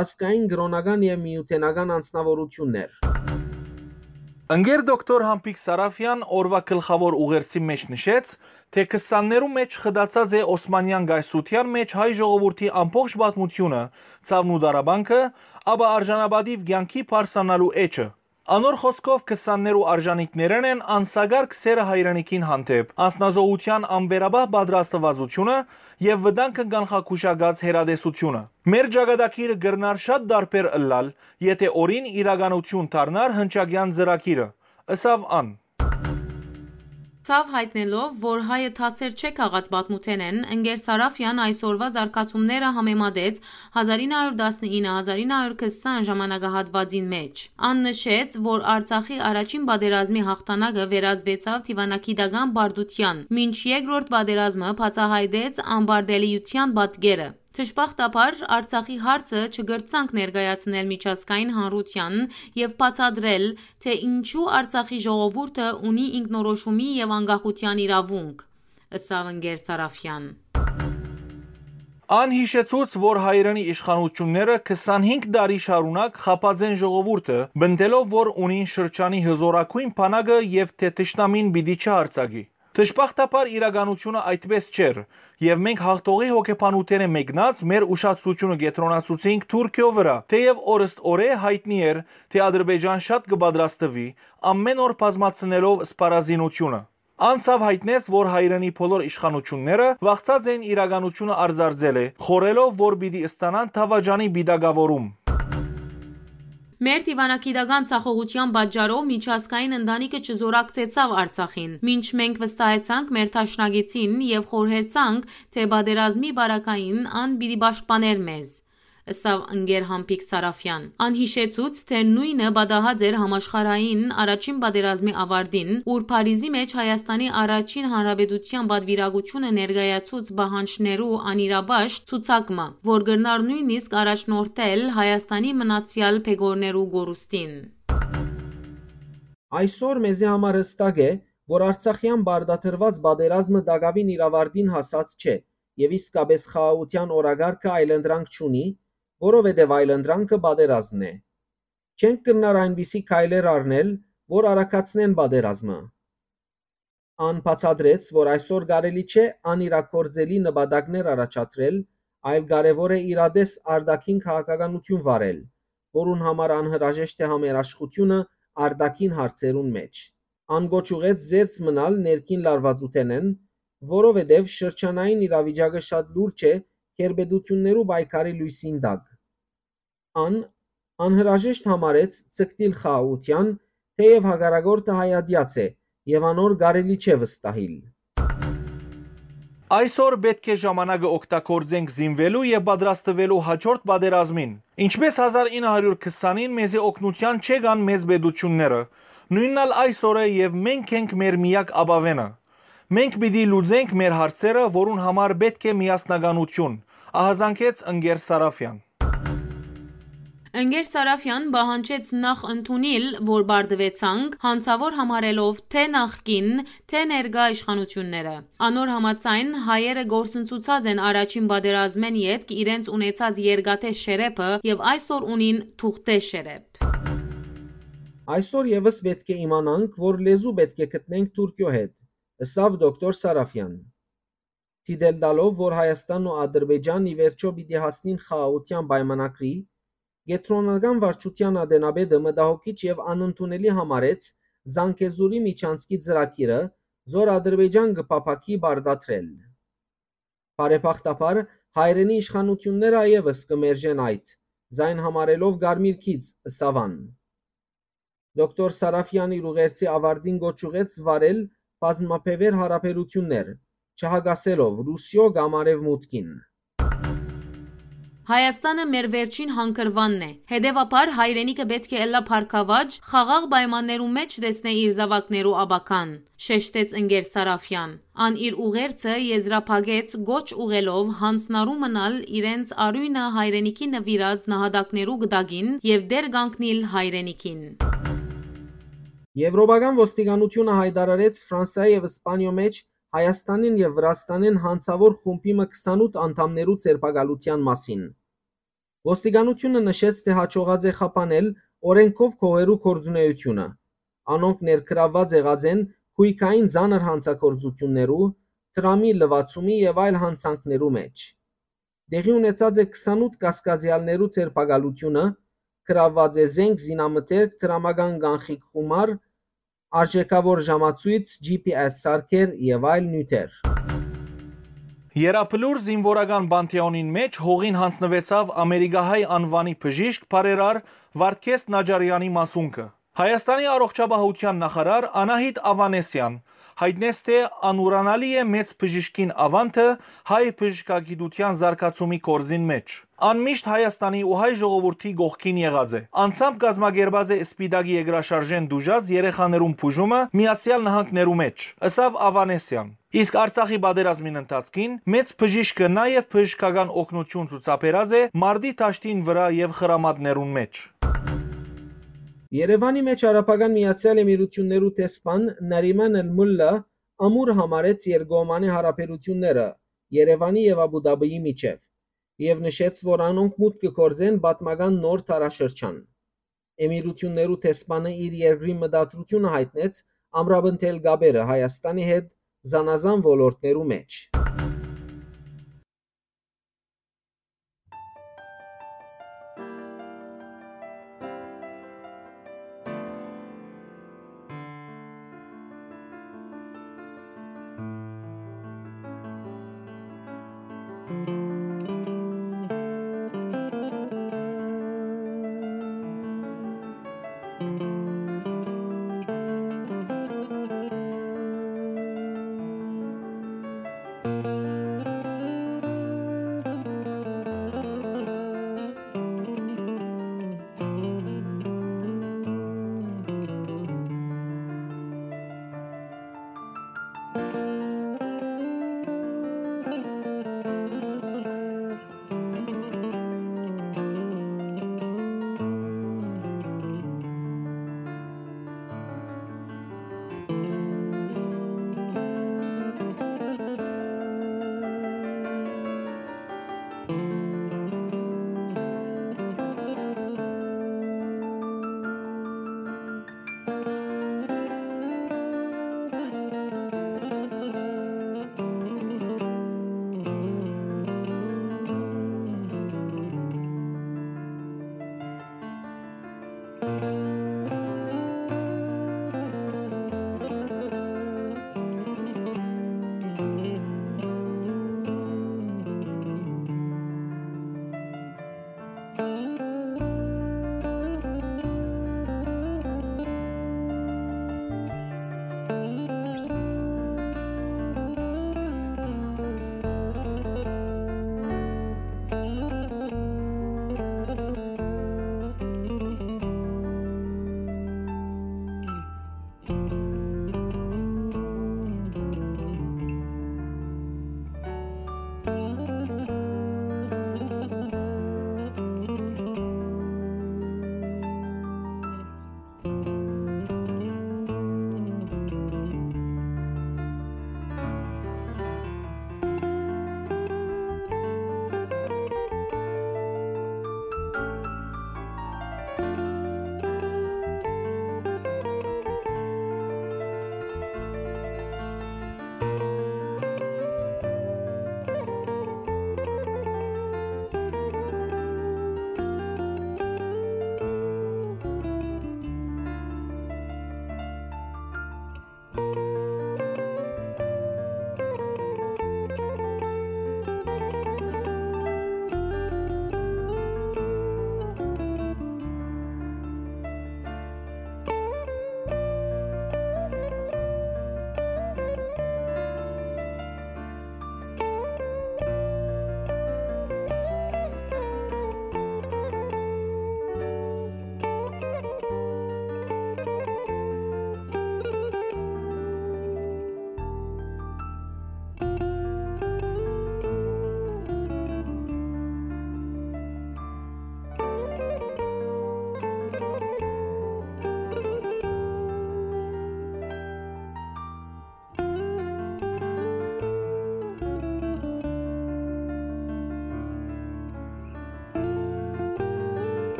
ասկային գրոնական եւ միութենական անձնավորություններ։ Ընկեր դոկտոր Համպիկ Սարաֆյան օրվա գլխավոր ուղերձի մեջ նշեց, թե 20-ներու մեջ խդացած է Օսմանյան գայսության մեջ հայ ժողովրդի ամբողջ պատմությունը, ցավն ու դարաբանքը, ապա արժանապատիվ ցանկի փարսանալու էջը։ Անոր խոսքով 20-ներու արժանինքներն են անսագար քսերը հայրենիքին հանդեպ, անznազողության անվերաբար պատրաստվածությունը եւ վտանգը կանխակուշակած հերադեսությունը։ Մեր ճակատագիրը գրնար շատ դարբեր ըլլալ, եթե օրին իրականություն դառնար հնչագյան ծրագիրը։ Ըսավ ան Ցավ հայտնելով, որ հայը թասեր չէ քաղաց պատմութենեն, ընկեր Սարաֆյան այսօրվա զարգացումները համեմատեց 1919-1920 ժամանակահատվածին մեջ։ Ան նշեց, որ Արցախի առաջին պատերազմի հաղթանակը վերածվեցավ Տիվանակիդական բարդության, մինչ երկրորդ պատերազմը բացահայտեց անբարդելիության պատկերը։ Թշպախտաբար Արցախի հարցը չգրցանք ներկայացնել միջազգային հանրության եւ բացադրել, թե ինչու Արցախի ժողովուրդը ունի ինքնորոշումի եւ անկախության իրավունք, ըսավ ընկեր Սարաֆյան։ Ան հիշեցուց, որ հայրենի իշխանությունները 25 տարի շարունակ խապած են ժողովուրդը, բնդելով, որ ունին շրջանի հզորակույն բանակը եւ թե տշնամին պիտի չարցակի։ Դժբախտաբար իրականությունը այդպես չէր, եւ մենք հաղթողի հոգեբանութենը մեկնած մեր ուշադրությունը կենտրոնացուցինք Թուրքիո վրա, թեև օրըստ օրե հայտնի էր, թե Ադրբեջան շատ կպատրաստվի ամեն օր բազմացնելով սպառազինությունը։ Անցավ հայտնեց, որ հայրենի բոլոր իշխանությունները վախծած են իրականությունը արձարձել է, խորելով, որ պիտի ստանան Թավաջանի բիդագավորում։ Մեր դիվանագիտական ցախողության պատճառով միջազգային ընտանիքը չզորակցեցավ Արցախին։ Մինչ մենք վստահեցանք մեր դաշնակիցին և խորհեցանք, թե պատերազմի բարակային ան պիտի պաշտպաներ մեզ ըսավ ընկեր Համբիկ Սարաֆյան։ Անհիշեցուց, թե նույնը բադահաձ էր համաշխարհային առաջին պատերազմի ավարտին, ուր Փարիզի մեջ Հայաստանի առաջին հանրապետության պատվիրակությունը ներկայացուց բահանջներու անիրաբաշ ցուցակմա, որ գտնար նույնիսկ առաջնորդել Հայաստանի մնացյալ փեգորներու գորուստին։ Այսօր մեզի համար հստակ է, որ Արցախյան բարդաթրված բادرազմը դակավին իրավարդին հասած չէ, եւ իսկապես խաղաղության օրագարկը այլընտրանք չունի, որովհետև այլընտրանքը պատերազմն է։ Չենք կրնար այնպիսի քայլեր առնել, որ արակացնեն պատերազմը։ Ան բացադրեց, որ այսօր կարելի չէ անիրակորձելի նպատակներ առաջադրել, այլ կարևոր է իրադես արտաքին քաղաքականություն վարել, որուն համար անհրաժեշտ է համերաշխությունը արտաքին հարցերուն մեջ։ Անգոչ ուղեց զերծ մնալ ներքին լարվածութենեն, որովհետև շրջանային իրավիճակը շատ լուրջ է կերբեդություններու պայքարի լույսին տակ ան անհրաժեշտ համարեց ցկտիլ խաղաղության, թեև հագարագորտը հայադյաց է եւ անոր կարելի չէ վստահիլ։ Այսօր պետք է ժամանակը օգտագործենք զինվելու եւ պատրաստվելու հաջորդ պատերազմին։ Ինչպես 1920-ին մեզի օգնության չեկան մեծ բեդությունները, նույնն էլ այսօր է եւ մենք ենք մեր միակ ապավենը։ Մենք պիտի լուծենք մեր հարցերը, որուն համար պետք է միասնականություն, ահազանգեց ընկեր Սարաֆյան։ Ընկեր Սարաֆյան պահանջեց նախ ընդունել, որ բարդվեցանք, հանցավոր համարելով թե նախկին, թե ներկա իշխանությունները։ Անոր համաձայն հայերը գործընծուցած են առաջին բادرազմեն յետք իրենց ունեցած երկաթե շերեփը եւ այսօր ունին թուղթե շերեփ։ Այսօր եւս պետք է իմանանք, որ լեզու պետք է գտնենք Թուրքիո հետ ըսավ դոկտոր Սարաֆյան։ Թիդել դալով, որ Հայաստանն ու Ադրբեջանն ի վերջո պիտի հասնին խաղաղության պայմանագրի, Գետրոնական վարչության ադենաբեդը մտահոգիչ եւ անընդունելի համարեց Զանգեզուրի միջանցքի ծրագիրը, զոր Ադրբեջան կփապակի բարդատրել։ Բարեբախտաբար հայրենի իշխանությունները այևս կմերժեն այդ, զայն համարելով Գարմիրքից Սավան։ Դոկտոր Սարաֆյանի ուղերձի ավարտին գոչուղեց վարել բազմապևեր հարաբերություններ, չհագասելով Ռուսիո կամ Արևմուտքին։ Հայաստանը մեր վերջին հանգրվանն է։ Հետևաբար հայրենիքը պետք է ելա փառքավաճ, խաղաղ պայմաններու մեջ տեսնե իր զավակներու աբական, շեշտեց ընկեր Սարաֆյան։ Ան իր ուղերձը եզրափակեց գոչ ուղելով հանցնարու մնալ իրենց արույնը հայրենիքի նվիրած նահատակներու գդագին եւ դեր գանկնիլ հայրենիքին։ Եվրոպական ոստիկանությունը հայտարարեց Ֆրանսիայի եւ Իսպանիո մեջ Հայաստանին եւ Վրաստանին հանցավոր խումբի 28 անդամներու ցերպակալության մասին։ Ոստիկանությունը նշեց, թե հաջողած է խափանել օրենքով քողերու կորձունեությունը։ Անոնք ներգրաված եղած են հույքային ցաներ հանցակործություններու, տրամի լվացումի եւ այլ հանցանքներու մեջ։ Դեղի ունեցած է 28 կասկածյալներու ցերպակալությունը, գրաված է զենք զինամթերք, տրամական կանխիկ խումար, արժեքավոր ժամացույց, GPS սարքեր եւ այլ նյութեր։ Երապլուր զինվորական բանտեոնին մեջ հողին հանձնվեցավ ամերիկահայ անվանի բժիշկ Փարերար Վարդքես Նաջարյանի մասունքը։ Հայաստանի առողջապահության նախարար Անահիտ Ավանեսյան հայտնեց, թե անուրանալի է մեծ բժշկին ավանդը հայ բժշկագիտության զարգացումի կորզին մեջ։ Անմիշտ Հայաստանի ու հայ ժողովրդի գողքին եղած է։ Անցամբ գազմագերբած է Սպիտակի եգրաշարժեն դուժած երեխաներուն բուժումը Միացյալ Նահանգներու մեջ, ըսավ Ավանեսյան։ Իսկ Արցախի բادرազմին ընթացքին մեծ բժիշկը նաև բժշկական օգնություն ցուցաբերած է մարդի ճաշտին վրա եւ խրամատներուն մեջ։ Երևանի մեջ Արաբական Միացյալ Էմիրություններու տեսփան Նարիման Էլ-Մուլլա ամուր համարեց երկկողմանի հարաբերությունները Երևանի եւ Աբու Դաբիի միջև եւ նշեց, որ անոնք մուտք կգործեն պատմական նոր տարաշրջան։ Էմիրություններու տեսփանը իր երկրի մտադրությունը հայտնեց ամրապնդել գաբերը Հայաստանի հետ զանազան ոլորտներու մեջ։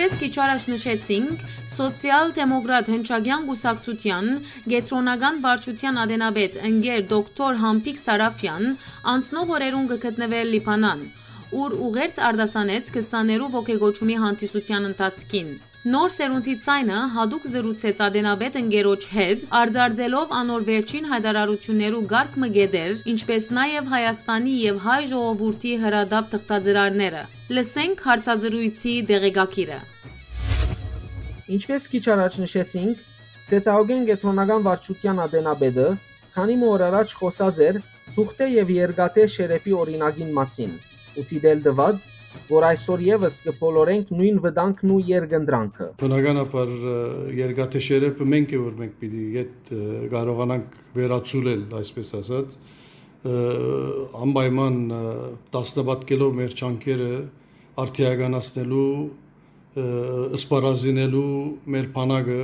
Ինչպես քիչ առաջ նշեցինք, սոցիալ-դեմոկրատ հնչագյան գուսակցության գետրոնական վարչության ադենաբեդ ընկեր դոկտոր Համփիկ Սարաֆյան անցնող օրերուն կգտնվել Լիբանան, ուր ուղերձ արդասանեց 20-ներու ոգեգոճումի հանդիսության ընթացքին։ Նոր սերունդի ցայնը հadoop զրուցեց Ադենաբեդ ընկերոջ հետ, արձարձելով անոր վերջին հայտարարություններու գարկ մգեդեր, ինչպես նաև Հայաստանի եւ հայ ժողովրդի հրադապ թղթաձրարները։ Լսենք հարցազրույցի դեղեկագիրը։ Ինչպես քիչ առաջ նշեցինք, Սետաոգեն գետրոնական վարչության ադենաբեդը քանի մոր առաջ խոսած էր թուղթե եւ երկատե շերեփի օրինագին մասին։ Ուտի դել դված որ այսօր եւս կփոլորենք նույն վտանգն ու երգնդրանքը։ Բնականաբար երկաթե շերեփը մենք է որ մենք պիտի իդ կարողանանք վերացուլել, այսպես ասած, անպայման 10 պատկելով մեր ճանկերը արդիականացնելու սպարազինելու մեր բանակը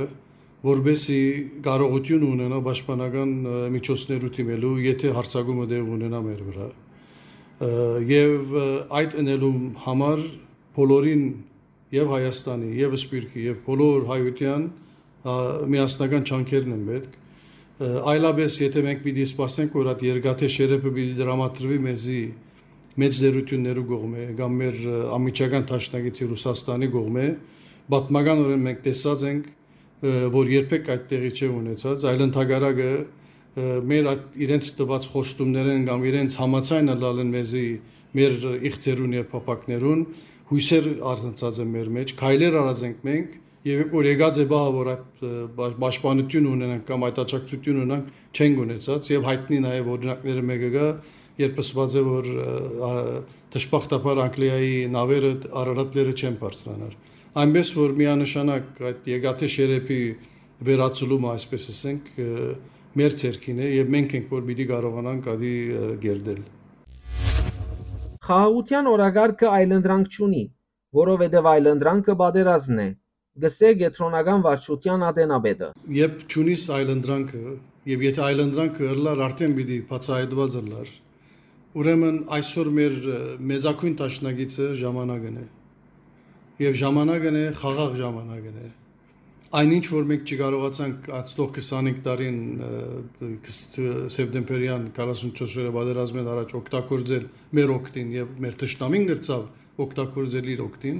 որբեսի կարողություն ունենա պաշտպանական միջոցներ ուտիմելու, եթե հարցակումը դեղ ունենա մեր վրա։ Եվ այդ ընելու համար բոլորին եւ Հայաստանի, եւ Սպիրկի, եւ բոլոր հայության միասնական ճանկերն են պետք։ Այլապես եթե մենք պիտի սպասենք, որ այդ երկաթե շերեփը պիտի դրամատրվի մեզի մեծ դերություններու կողմէ կամ մեր ամիջական ճաշնակիցի Ռուսաստանի կողմէ, պատմականորեն մենք տեսած ենք, որ երբեք այդ տեղի չէ ունեցած, այլ ընդհանրակը մեր իրենց տված խոստումներեն կամ իրենց համացայնը լալեն մեզի մեր իղծերուն եւ փապակներուն հույսեր առնծած են մեր մեջ, քայլեր արած ենք մենք եւ որ եկած է բա որ այդ պաշտպանություն ունենանք կամ այդ աջակցություն ունենանք չեն ունեցած եւ հայտնի նաեւ օրինակները մեկը գա երբ ասված է որ դժբախտաբար Անգլիայի նավերը Արարատները չեն բարձրանար այնպես որ միանշանակ այդ եկաթե շերեփի վերացումը այսպես ասենք մեր ցերքին է եւ մենք ենք որ պիտի կարողանանք ադի գերդել։ Խաղաղության օրագարկը այլընտրանք չունի, որովհետև այլընտրանքը բادرազն է։ Գսե գետրոնական վարչության ադենաբեդը։ Երբ ճունիս այլընտրանքը, եւ եթե այլընտրանքը լար արդեն պիտի բացահայտված լար։ Ուրեմն այսօր մեր մեզակույն տաշնագիցը ժամանակն է։ Եվ ժամանակն է խաղաղ ժամանակն է այնինչ որ մենք չկարողացանք ածտող 25 տարին սեպտեմբերյան 44 օրը պատերազմեն առաջ օգտագործել մեր օկտին եւ մեր ճշտամին գրծավ օգտագործել իր օկտին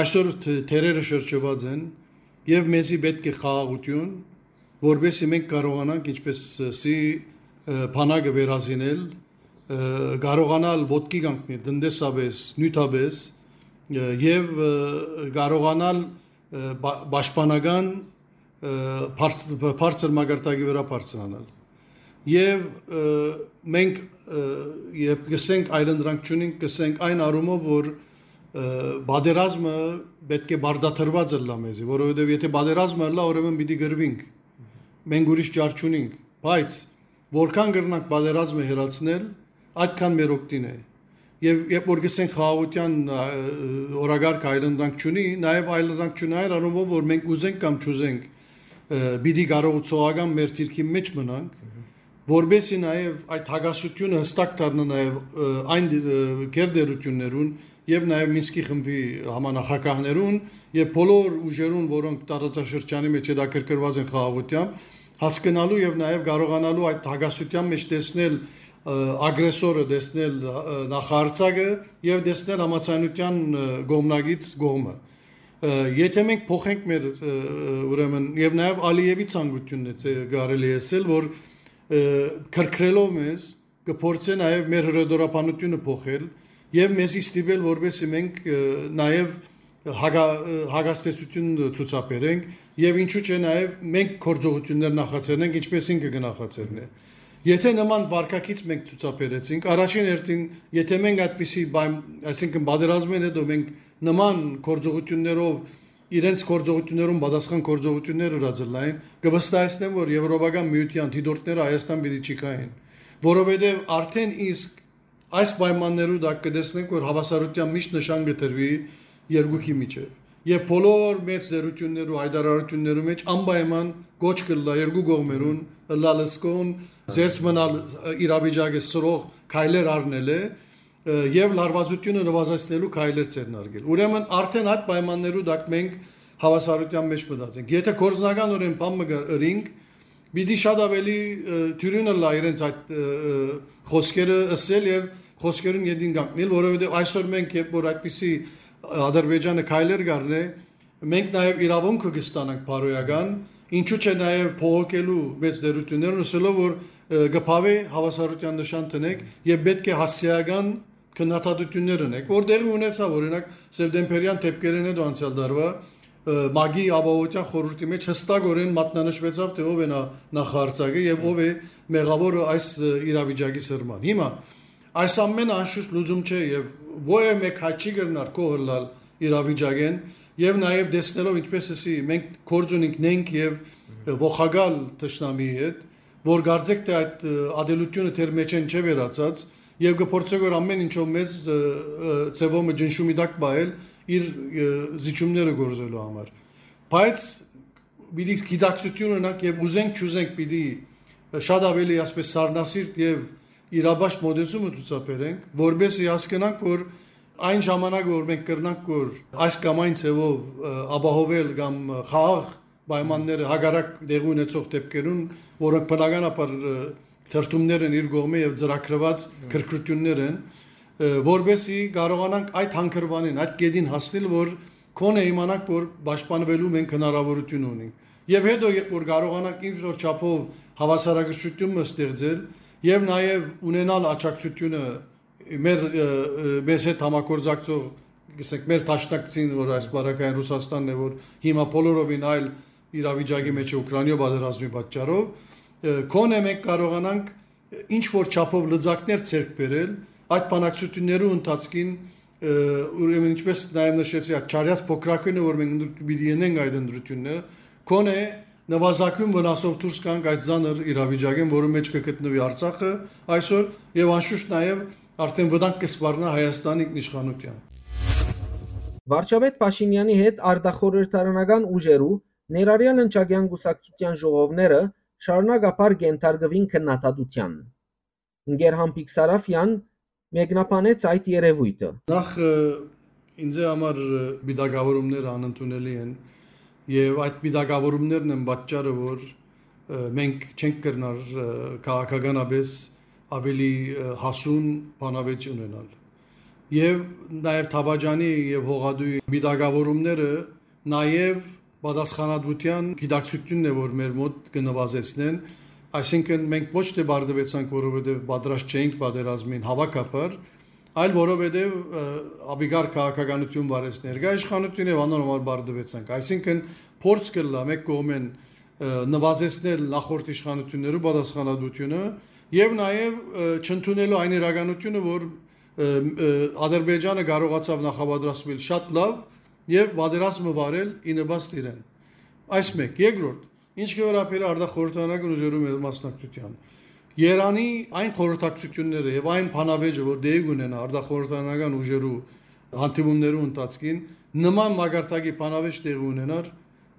այսօր թերերը շրջված են եւ մեզի պետք է խաղաղություն որբեսի մենք կարողանանք ինչպեսի բանակը վերազինել կարողանալ ոդկի կանգնել դնդեսաբես նյութաբես եւ կարողանալ պաշտպանական բարձր մագարտակի վրա բարձրանալ։ Եվ մենք երբ գսենք այլընտրանք ճունենք, գսենք այն առումով, որ բادرազմը պետք է բարդաթրված լա մեզի, որովհետև եթե բادرազմը լա, ուրեմն պիտի գրվենք։ Մենք ուրիշ ճար չունենք, բայց որքան գրնանք բادرազմը հերացնել, այդքան մեր օգտին է։ Ա, Եվ երբ որ գսենք խաղաղության օրագարկ այլընտրանք չունի, նաև այլընտրանք չունի այլ առումով, որ մենք ուզենք կամ չուզենք, պիտի կարողացողական մեր թիրքի մեջ մնանք, որբեսի նաև այդ հագասությունը հստակ դառնա նաև այն գերդերություններուն եւ նաև Մինսկի խմբի համանախագահներուն եւ բոլոր ուժերուն, որոնք տարածաշրջանի մեջ հետաքրքրված են խաղաղությամբ, հասկանալու եւ նաև կարողանալու այդ հագասության մեջ տեսնել ագրեսորը տեսնել նախարարցակը եւ տեսնել համացանության գոմնագից գոմը եթե մենք փոխենք մեր ուրեմն եւ նաեւ Ալիևի ցանկությունն է կարելի էսել որ քրքրելով մեզ կփորձե նաեւ մեր հրդորապանությունը փոխել եւ մեզի ստիպել որբեսի մենք նաեւ հագա հագաստեսություն ցուցաբերենք եւ ինչու՞ չէ նաեւ մենք կորձողություններ նախաձեռնենք ինչպես ինքը կնախաձեռնի Եթե նման վարկակից մենք ցուցաբերեցինք, առաջին հերթին, եթե մենք այդպիսի բան, այսինքն բادرազմեն հետո մենք նման գործողություններով իրենց գործողություններում բադասխան գործողություններ հրաձլային, կվստահեցնեմ, որ Եվրոպական միության դիդորտները Հայաստան պիտի չկային, որովհետև արդեն իսկ այս պայմաններով դա կտեսնենք, որ հավասարության միշտ նշան կտրվի երկուքի միջև եւ բոլոր մեծ դերություններով հայտարարություններով մեջ անպայման գոչ կլա երկու կողմերուն լալսկոն ձերց մնալ իրավիճակը սրող քայլեր առնել է եւ լարվածությունը նվազեցնելու քայլեր ցերնարգել։ Ուրեմն արդեն այդ պայմաններու դակ մենք հավասարության մեջ մտածենք։ Եթե կորզնականորեն բամը գրինք, պիտի շատ ավելի թյուրինը լա իրենց այդ խոսքերը ասել եւ խոսքերուն յետին կանգնել, որովհետեւ այսօր մենք երբ որ այդպիսի Ադրբեջանը քայլեր գարնե, մենք նաև իրավունքը կստանանք բարոյական, ինչու՞ չէ նաև փողոքելու մեծ դերություններն ասելով որ գփավե հավասարության նշան տնեք եւ պետք է հասցեական քննադատություններ ունեք, որտեղ ունեցավ օրինակ սեպտեմբերյան թեփկերեն հետո անցյալ դարվա մագի ապահովության խորհրդի մեջ հստակորեն մատնանշվեցավ թե ով է նախարարցակը եւ ով է մեղավորը այս իրավիճակի սրման։ Հիմա այս ամենը անշուշտ լուզում չէ եւ ո՞ե մեկ հաճի գրնար կողլալ իրավիճակեն եւ նաեւ դեսնելով ինչպես էսի մենք կորձ ունենք նենք եւ ողագալ ճշնամի հետ որ գարձեք թե այդ ադելությունը թեր մեջ են չէ վերացած եւ գործեք որ ամեն ինչով մեզ ծևոմը ջնշումի դակ բայել իր զիջումները գործելու համար բայց պիտի գիտակցություն ունենք եւ ուզենք չուզենք պիտի շատ ավելի ասպես սառնասիրտ եւ իրաբաշ մոդելությունը ցուցաբերենք որբեսի հասկանանք որ այն ժամանակ որ մենք կրնանք որ այս կամ այն ցևով ապահովել կամ խաղ պայմանները հագարակ դեղ ունեցող դեպքերուն որոնք բնականաբար թերթումներ են իր կողմը եւ ծրագրված քրկրություններ են որբեսի կարողանանք այդ հանգրվանին այդ գեդին հասնել որ կոնե իմանանք որ պաշտպանվելու մենք հնարավորություն ունենք եւ հետո որ կարողանանք ինչ որ չափով հավասարակշռություն ստեղծել եւ նաեւ ունենալ աճակցությունը մեր մեզ հետ համակորձակցող գսենք մեր տաշնակցին որ այս բարակային Ռուսաստանն է որ հիմա բոլորովին այլ իրավիճակի մեջ է Ուկրաինա պատերազմի պատճառով կոնե մենք կարողանանք ինչ որ չափով լծակներ ցերկ բերել այդ բանակցությունների ընթացքին ուրեմն ինչպես նաև նշեցի չարյաց փոքրակինը որ մենք պիտի ենենք այդ ընդրությունները կոնե նվազագույն վնասով դուրս կանք այս ցաներ իրավիճակեն, որի մեջ կգտնվի Արցախը այսօր եւ անշուշտ նաեւ արդեն վտանգ կսպառնա Հայաստանի ինքնիշխանության։ Վարչապետ Փաշինյանի հետ արտախորհրդարանական ուժերու ներառյալ ընչագյան գուսակցության ժողովները շարունակապար գենթարգվին քննադատության։ Ինգերհամպիկ Սարաֆյան մեկնաբանեց այդ երևույթը։ Նախ ինձ համար բիդագավորումները անընդունելի են եւ այդ բիդագավորումներն են պատճառը որ մենք չենք կրնար քաղաքականապես ավելի հասուն բանավեճ ունենալ եւ նաեւ Թավաջանի եւ Հողադուի բիդագավորումները նաեւ պատասխանատվության գիտակցությունն է, որ մեր մոտ կնվազեցնեն, այսինքն մենք ոչ թե բարդվեցանք, որովհետև պատրաստ չէինք պատերազմին հավաքապար, այլ որովհետև աբիգար քաղաքականություն վարեց ներկա իշխանություն եւ անորմալ բարդվեցանք։ Այսինքն փորձ կլա մեկ կողմեն նվազեցնել նախորդ իշխանություններու պատասխանատվությունը եւ նաեւ չընդունելու այն իրականությունը, որ Ադրբեջանը կարողացավ նախապատրաստվել շատ լավ եւ պատերազմը վարել ի նպաստ իրեն։ Այս մեկ, երկրորդ, ինչ կվերապեր արտախորհրդանական ուժերու մեր մասնակցության։ Երանի այն խորհրդակցությունները եւ այն փանավեճը, որ դեպի ունենա արտախորհրդանական ուժերու հանդիպումներու ընթացքին, նման մագարտակի փանավեճ տեղի ունենար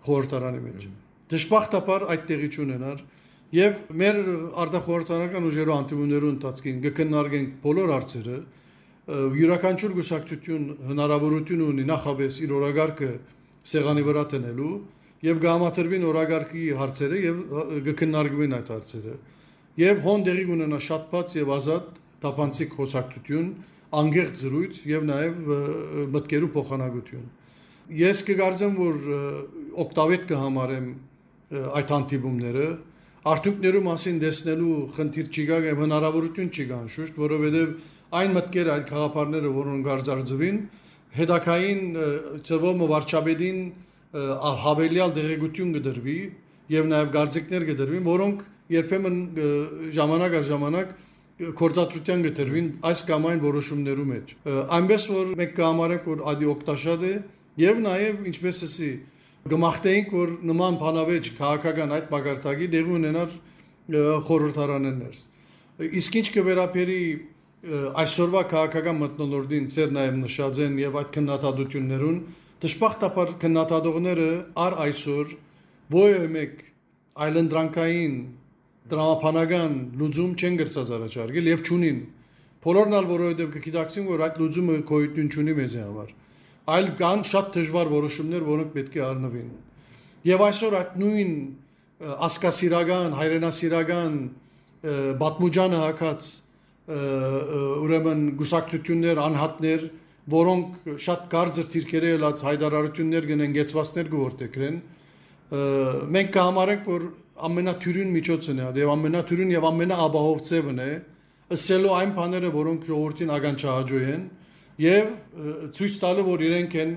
խորհրդարանի մեջ։ Դժբախտաբար այդ տեղի չունենար եւ մեր արտախորհրդանական ուժերու հանդիպումներու ընթացքին կքննարկենք բոլոր հարցերը, յուրաքանչյուր գուսակցություն հնարավորություն ունի նախապես իր օրագարկը սեղանի վրա տնելու եւ գամատրվին օրագարկի հարցերը եւ կքննարկվին այդ հարցերը եւ հոն դեղի ունենա շատ բաց եւ ազատ տապանցիկ խոսակցություն անգերտ զրույց եւ նաեւ մտկերու փոխանակություն ես կգարձեմ որ օկտավետ կհամարեմ այդ հանդիպումները արդյունքներու մասին տեսնելու խնդիր չի գա եւ հնարավորություն չի գա շուտ որովհետեւ այն մտքերը, այդ խաղապարները, որոնք արձարձվին, հետակային ծովոմը վարչապետին հավելյալ դեղեցություն կդրվի եւ նաեւ գարձիկներ կդրվին, որոնք երբեմն ժամանակ առ ժամանակ կորցածության կտրվին այս կամ այն որոշումներու մեջ։ Այնպես որ մենք կհամարենք որ ադի օկտաշատ է եւ նաեւ ինչպես էսի գմախտեինք որ նման բանավեճ քաղաքական այդ բագարտակի դեղի ունենար խորհրդարաններս։ Իսկ ինչ կվերապերի այսօրվա քաղաքական մտնոլորտին ծեր նաև նշած են եւ այդ քննադատություններուն դժբախտաբար քննադատողները առ այսօր ո՞յ մեկ այլընտրանքային դրամապանական լուծում չեն գրծած առաջարկել եւ ճունին բոլորն ալ որովհետեւ կգիտակցին որ այդ լուծումը գոյություն չունի մեզ համար այլ կան շատ դժվար որոշումներ որոնք պետք է առնվին եւ այսօր այդ նույն ասկասիրական հայրենասիրական բատմուջանը հակած ուրեմն գուսակցություններ, անհատներ, որոնք շատ կարծր թիրքերը ելած հայդարարություններ գնեն գեցվածներ գործեքրեն, մենք կհամարենք, որ ամենաթյուրին միջոցն է, եւ ամենաթյուրին եւ ամենաաբահով ծևն է, ըսելու այն բաները, որոնք ժողովրդին ագանչահաջող են եւ ցույց տալը, որ իրենք են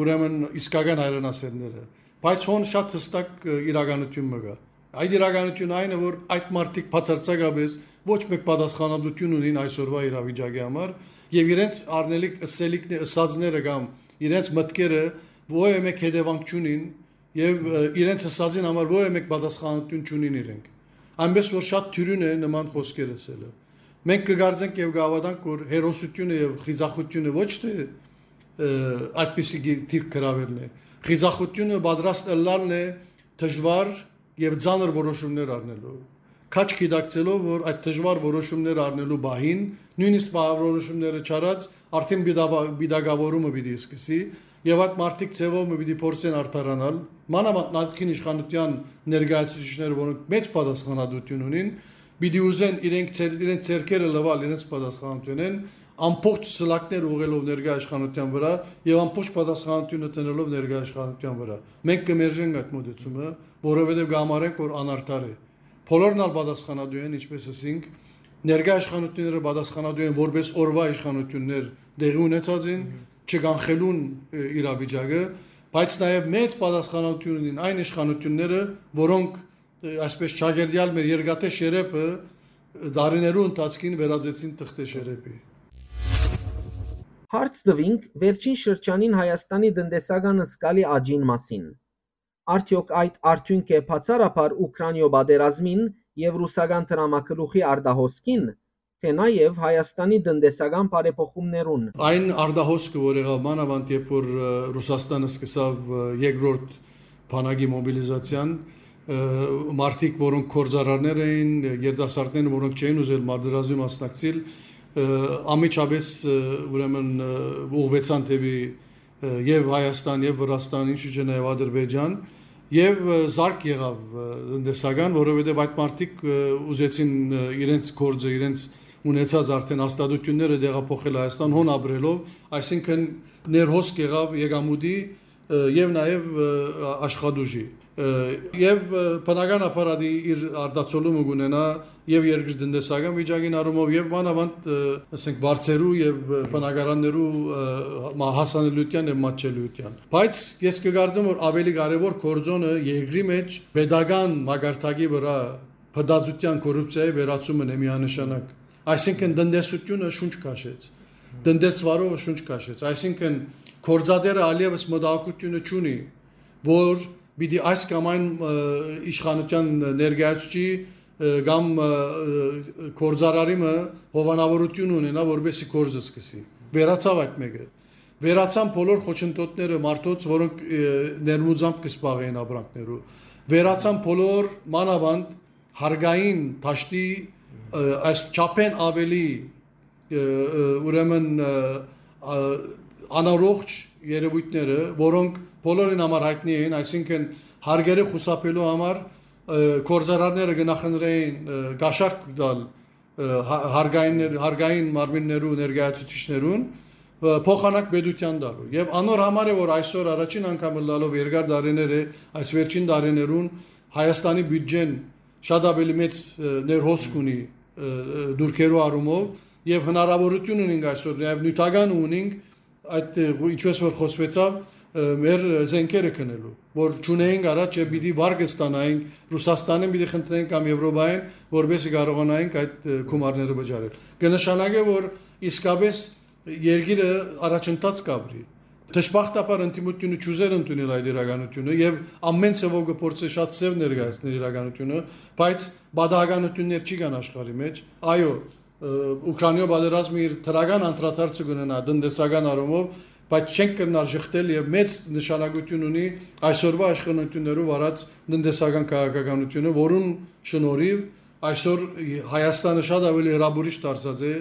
ուրեմն իսկական հայրենասերները։ Բայց հոն շատ հստակ իրականություն մը կա։ Այդ իրականությունը այն է, որ այդ մարդիկ բացարձակապես ոչ մեկ պատասխանատվություն ունին այսօրվա իրավիճակի համար եւ իրենց արնելիք ըսելիքն ըսածները կամ իրենց մտքերը ո՞յ մեկ հետևանք չունին եւ իրենց ըսածին համար ո՞յ մեկ պատասխանատվություն չունին իրենք։ Այնպես որ շատ թյուրին է նման խոսքեր ասելը։ Մենք կգարձենք եւ գավադանք որ հերոսությունը եւ խիզախությունը ոչ թե այդպիսի դիրք գրավելն է։ Խիզախությունը պատրաստ ըլլալն է դժվար եւ ցաներ որոշումներ առնելու։ Քաչ գիտակցելով, որ այդ դժվար որոշումներ առնելու բահին, նույնիսկ որոշումները չարած, արդեն բիդագավորումը պիտի սկսի եւ այդ մարտիկ ծևով պիտի փորձեն արդարանալ։ Մանավանդ նախկին իշխանության ներկայացուցիչները, որոնք մեծ պատասխանատվություն ունին, պիտի ուզեն իրենք իրենց ցերկերը լվալ իրենց պատասխանատվությունն ամբողջ սլակներ ուղելով ներկայ իշխանության վրա եւ ամբողջ պատասխանատվությունը տնելով ներկայ իշխանության վրա։ Մենք կմերժենք այդ մոտեցումը, որովհետեւ գամարենք որ անարդար է։ Բոլորն ալ պատասխանատու են, ինչպես ասինք, ներկայ իշխանությունները պատասխանատու են որպես օրվա իշխանություններ դեղի ունեցածին, չկանխելուն իրավիճակը, բայց նաեւ մեծ պատասխանատվություն ունին այն իշխանությունները, որոնք այսպես ճագերդյալ մեր երկաթե շերեփը դարիներու ընթացքին վերածեցին թղթե շերեփի։ Հարց տվինք վերջին շրջանին Հայաստանի տնտեսական սկալի աճին մասին։ Արդյոք այդ արդյունք է բացառապես Ուկրաինո պատերազմին եւ ռուսական դրամակլուխի արդահոսքին, թե նաեւ Հայաստանի տնտեսական բարեփոխումներուն։ Այն արդահոսքը, որ եղավ մանավանդ երբ որ Ռուսաստանը սկսավ երկրորդ բանակի մոբիլիզացիան, մարտիկ, որոնք կորզարարներ էին, երդասարտներ, որոնք չէին ուզել մարտիրազմի մասնակցել, ամիջապես ուրեմն ուղղվեցան թեպի եւ Հայաստան եւ Վրաստան, ինչու՞ չէ նաեւ Ադրբեջան եւ զարգ եղավ տնտեսական, որովհետեւ այդ մարտիկ ուզեցին իրենց կորձը, իրենց ունեցած արդեն հաստատությունները դեղափոխել Հայաստան հոն ապրելով, այսինքն ներհոսք եղավ Եգամուդի եւ նաեւ աշխատուժի եւ բնական ապարատի իր արտացոլումը կունենա եւ երկրի տնտեսական վիճակին առումով եւ մանավանդ ասենք բարձերու եւ բնակարաններու հասանելիության եւ մատչելիության բայց ես կգարձեմ որ ավելի կարեւոր կորձոնը երկրի մեջ pedagogan մագարտակի վրա փդացության կոռուպցիայի վերացումն է միանշանակ այսինքն տնտեսությունը շունչ քաշեց տնտեսվարողը շունչ քաշեց այսինքն կորձադերը ալիևս մտահոգությունը չունի որ պիտի այս կամ այն իշխանության ներկայացուցի կամ կորզարարիմը հովանավորություն ունենա, որբեսի կորզը սկսի։ Վերացավ այդ մեկը։ Վերացան բոլոր խոչընդոտները մարդոց, որոնք ներմուծամբ կսպաղեին ապրանքներու։ Վերացան բոլոր մանավանդ հարգային ճաշտի այս չափեն ավելի ուրեմն անառողջ երևույթները, որոնք բոլորին համար հայտնի էին, այսինքն հարգերը խուսափելու համար կորզարանները գնահնդրեին գաշարք դալ հարգայիններ հարգային մարմիններու ներկայացուցիչներուն փոխանակ բեդության դալու եւ անոր համար է որ այսօր առաջին անգամ լալով երկար դարիներ է այս վերջին դարիներուն Հայաստանի բյուջեն շատ ավելի մեծ ներհոսք ունի դուրքերու առումով եւ հնարավորություն ունենք այսօր նաեւ նյութական ունենք այդ ինչպես որ խոսվեցավ մեր զենքերը քնելու, որ ճունեինք առաջ է պիտի վարգը ստանայինք Ռուսաստանին պիտի խնդրենք կամ Եվրոպային, որովհետեւ կարողանայինք այդ գումարները վճարել։ Կնշանակե որ իսկապես երկիրը առաջընթաց կապրի։ Դժբախտաբար ընդդիմությունը ճուզեր ընդունել այդ իրականությունը եւ ամեն ցավով գործը շատ ծև ներկայացնել իրականությունը, բայց բադահականություններ չի կան աշխարհի մեջ։ Այո, Ուկրաինա պատերազմի իր թրագան անդրադարձը կունենա տնտեսական առումով, բայց չենք կրնար շղթել եւ մեծ նշանակություն ունի այսօրվա աշխատություններով արած տնտեսական քաղաքականությունը, որուն շնորհիվ այսօր Հայաստանը շատ ավելի հրաբուրիչ դարձած է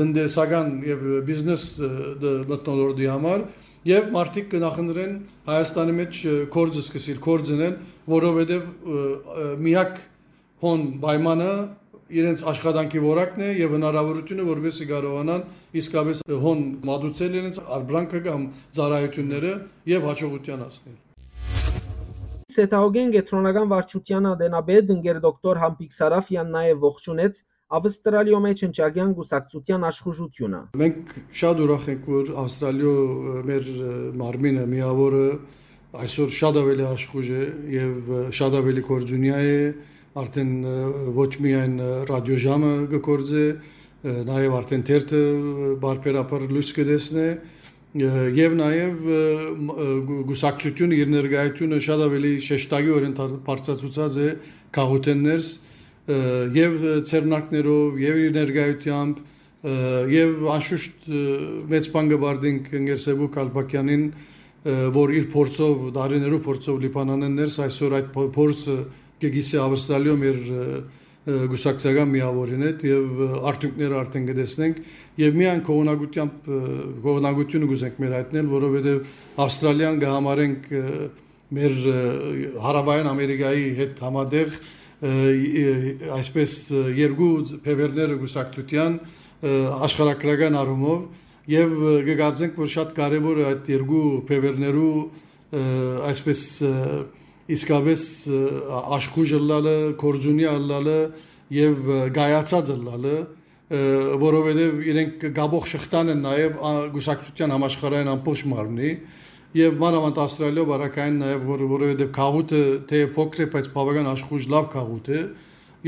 տնտեսական եւ բիզնես մտնոլորտի համար եւ մարդիկ կնախնդրեն Հայաստանի մեջ կորձը սկսել կորձնել, որովհետեւ միակ հոն պայմանը իրենց աշխատանքի որակն է եւ հնարավորությունը որովհետեւ կարողանան իսկապես հոն մատուցել իրենց արբրանքը կամ ծառայությունները եւ հաջողության հասնել Սետաոգեն գետրոնական վարչության ադենաբեդ ընկեր դոկտոր Համպիկ Սարաֆյան նաև ողջունեց Ավստրալիո մեջ ընչագյան գուսակցության աշխուժությունը։ Մենք շատ ուրախ ենք, որ Ավստրալիո մեր մարմինը միավորը այսօր շատ ավելի աշխուժ է եւ շատ ավելի կորձունյա է արդեն ոչ միայն ռադիոժամը գործե նաև արդեն թերթը բարբերաբար լույս կդեսնե եւ նաեւ գուսակցությունը իր ներկայությունը շատ ավելի շեշտագիորեն բարձրացուցած է քաղաքներս եւ ցերնակներով եւ իր ներկայությամբ եւ անշուշտ մեծ բան գբարդինք Գերսեբու Կալբակյանին որ իր փորձով դարիներու փորձով Լիբանանեն ներս այսօր այդ փորձը կգիսի ավստրալիո մեր գուսակցական միավորին հետ եւ արդյունքները արդեն կտեսնենք եւ միան կողոնակությամբ կողոնակությունը գուզենք մեր հայտնել, որովհետեւ Ավստրալիան կհամարենք մեր հարավային Ամերիկայի հետ համատեղ այսպես երկու փևերները գուսակցության աշխարհակրական առումով եւ կգարձենք որ շատ կարեւոր է այդ երկու փևերներու այսպես իսկապես աշխուժ լալը, կորձունի լալը եւ գայացած լալը, որովհետեւ իրենք գաբող շղթան են նաեւ գուսակցության համաշխարհային ամբողջ մարմնի եւ մանավանդ Ավստրալիա բարակային նաեւ որ որովհետեւ քաղուտը թե փոքր է, բայց բավական աշխուժ լավ քաղուտ է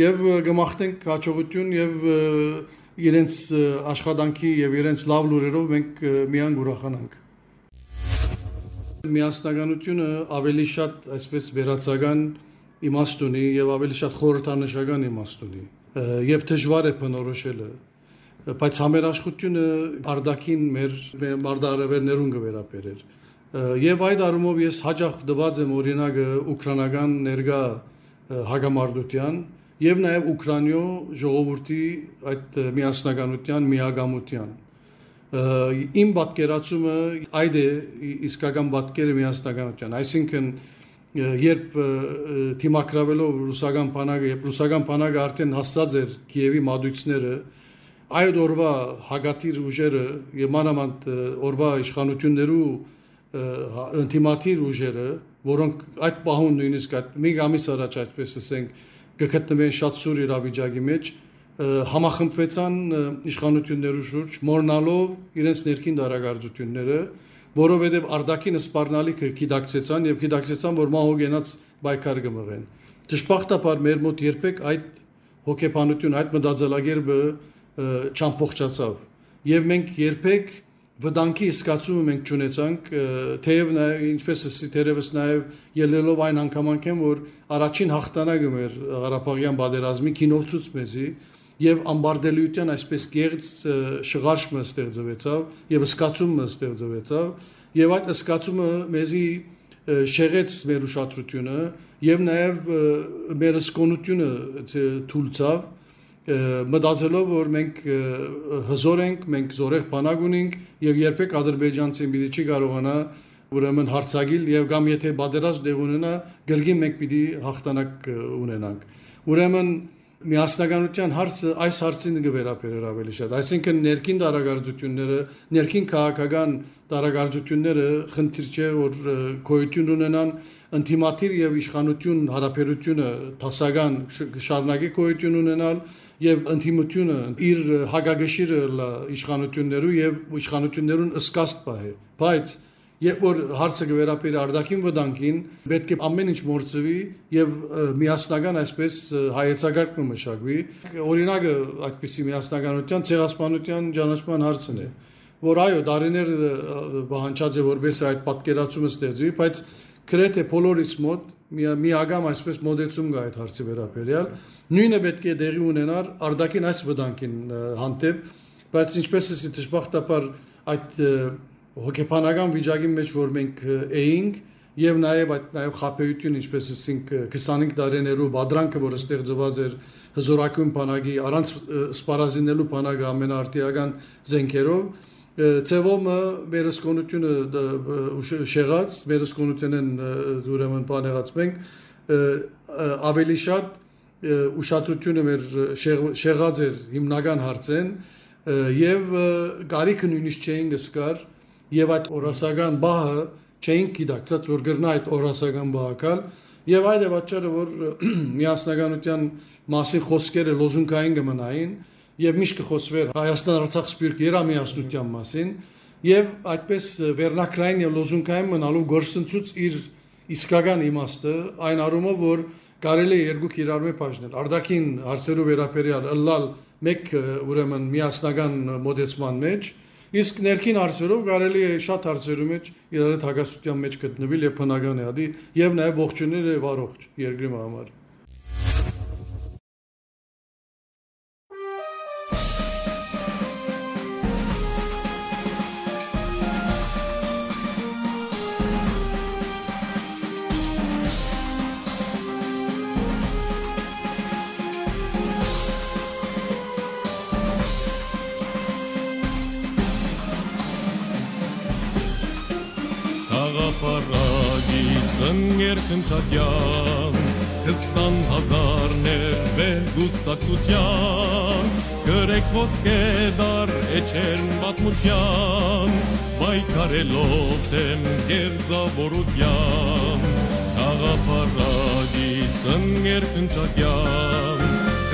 եւ գմախտենք հաջողություն եւ իրենց աշխատանքի եւ իրենց լավ լուրերով մենք միան ուրախանանք միասնականությունը ավելի շատ այսպես վերացական իմաստ ունի եւ ավելի շատ խորհրդանշական իմաստ ունի եւ դժվար է բնորոշելը բայց համերաշխությունը արդակին մեր մարդարևերներուն կվերապերեր եւ այդ առումով ես հաջող դված եմ օրինակը ուկրաինական ներգա հագամարտության եւ նաեւ ուկրաինյո ժողովրդի այդ միասնականության միագամության իմ պատկերացումը այդ է իսկական պատկերը միասնականության այսինքն երբ թիմակրավելով ռուսական բանակը երբ ռուսական բանակը արդեն հաստած էր Կիևի մատույցները այդ օրվա հագատիր ուժերը եւ մանավանդ օրվա իշխանություններու ինտիմատիր ուժերը որոնք այդ պահուն նույնիսկ այդ մի ամիս առաջ այդպես ասենք կգտնվեն շատ սուր իրավիճակի մեջ համախմբվեցան իշխանություններու շուրջ մորնալով իրենց ներքին դարագործությունները, որովհետև արդակին սպառնալիքը գիտակցեցան եւ գիտակցեցան, որ մահոգենած բայկար կմղեն։ Դժբախտաբար մեր մոտ երբեք այդ հոգեբանություն, այդ մտածելակերպը չամփոխչացավ։ Եվ մենք երբեք վտանգի իսկացումը մենք ճանաչանք, թեև նաև ինչպես էսի դերևս նաև ելնելով այն անգամանքեն, որ առաջին հաղթանակը մեր Ղարաբաղյան բادرազմի կինովցուց մեզի եւ ամբարդելիության այսպես կերծ շղարշը ստեղծվեցավ եւ սկացումը ստեղծվեցավ եւ այդ սկացումը մեզի շեղեց մեր ուշադրությունը եւ նաեւ մեր սկոնությունը ցույցավ մտածելով որ մենք հզոր ենք, մենք զորեղ բանակ ունենք եւ երբեք ադրբեջանցին մի չի կարողանա ուրեմն հարցագիլ եւ կամ եթե բادرած դեղ ունենա գրգին մենք պիտի հաղթանակ ունենանք ուրեմն միասնականության հարցը այս հարցին կվերապերեր ավելի շատ այսինքն ներքին դարագարձությունները ներքին քաղաքական դարագարձությունները խնդիր չէ որ գոյություն ունենան ինտիմատիր եւ իշխանություն հարաբերությունը տասական շարունակի գոյություն ունենալ եւ ինտիմությունը իր հագագշիրը իշխանություններու եւ իշխանություններուն ըսկաստ պահե բայց Երբ որ հարցը կվերապերի արդակին վտանգին, պետք է ամեն ինչ մորցվի եւ միասնական այսպես հայեցակարգը մշակվի։ Օրինակը այդպիսի միասնականության ցեղասպանության ճանաչման հարցն է, որ այո, դարիներ բանջած է որպես այդ պատկերացումը ստեղծվի, բայց գրեթե բոլորից մոտ միագամ այսպես մոդեցում կա այդ հարցի վերաբերյալ։ Նույնը պետք է դեղի ունենար արդակին այս վտանգին հանդեպ, բայց ինչպես էսի դժբախտաբար այդ հոգեբանական վիճակի մեջ որ մենք էինք եւ նաեւ այդ նաեւ խափեություն ինչպես ասենք 25 տարիներով բադրանքը որը ստեղծված էր հզորակում բանակի առանց սպառազինելու բանակը ամենաարտիական զենքերով ծևոմ վերսկոնությունը շեղած վերսկոնությունն ուրեմն բանեղած մենք ավելի շատ ուշադրությունը մեր շեղած էր հիմնական հարցեն եւ գարիքը նույնիսկ չէին գսկար եւ այդ օրասական բահը չէին գիտակցած որ գրնա այդ օրասական բահակալ եւ այդ է պատճառը որ միասնականության մասին խոսքերը լոզունգային կմնային եւ միշտ կխոսվեր Հայաստան Արցախ սպիրտ երամիասնության մասին եւ այդպես վերնակրային եւ լոզունգային մնալու գործընծուց իր իսկական իմաստը այն առումով որ կարելի է երկուք իրար մեջ բաժնել արդակին հարցերով վերաբերյալ ըլլալ մեկ ուրեմն միասնական մոդեցման մեջ իսկ ներքին հարցերով կարելի է շատ հարցերու մեջ իրար հետ հագասության մեջ գտնվել եւ բնական է ադի եւ նաեւ ողջունել եւ առողջ երկրի համար Խաղապարագից ընգերքնչատյան Հսան հազարներ վեգուսակցության Գրեք ոսկե դար էչերն բատմության Բայկարելով դեմ գերձավորության Խաղապարագից ընգերքնչատյան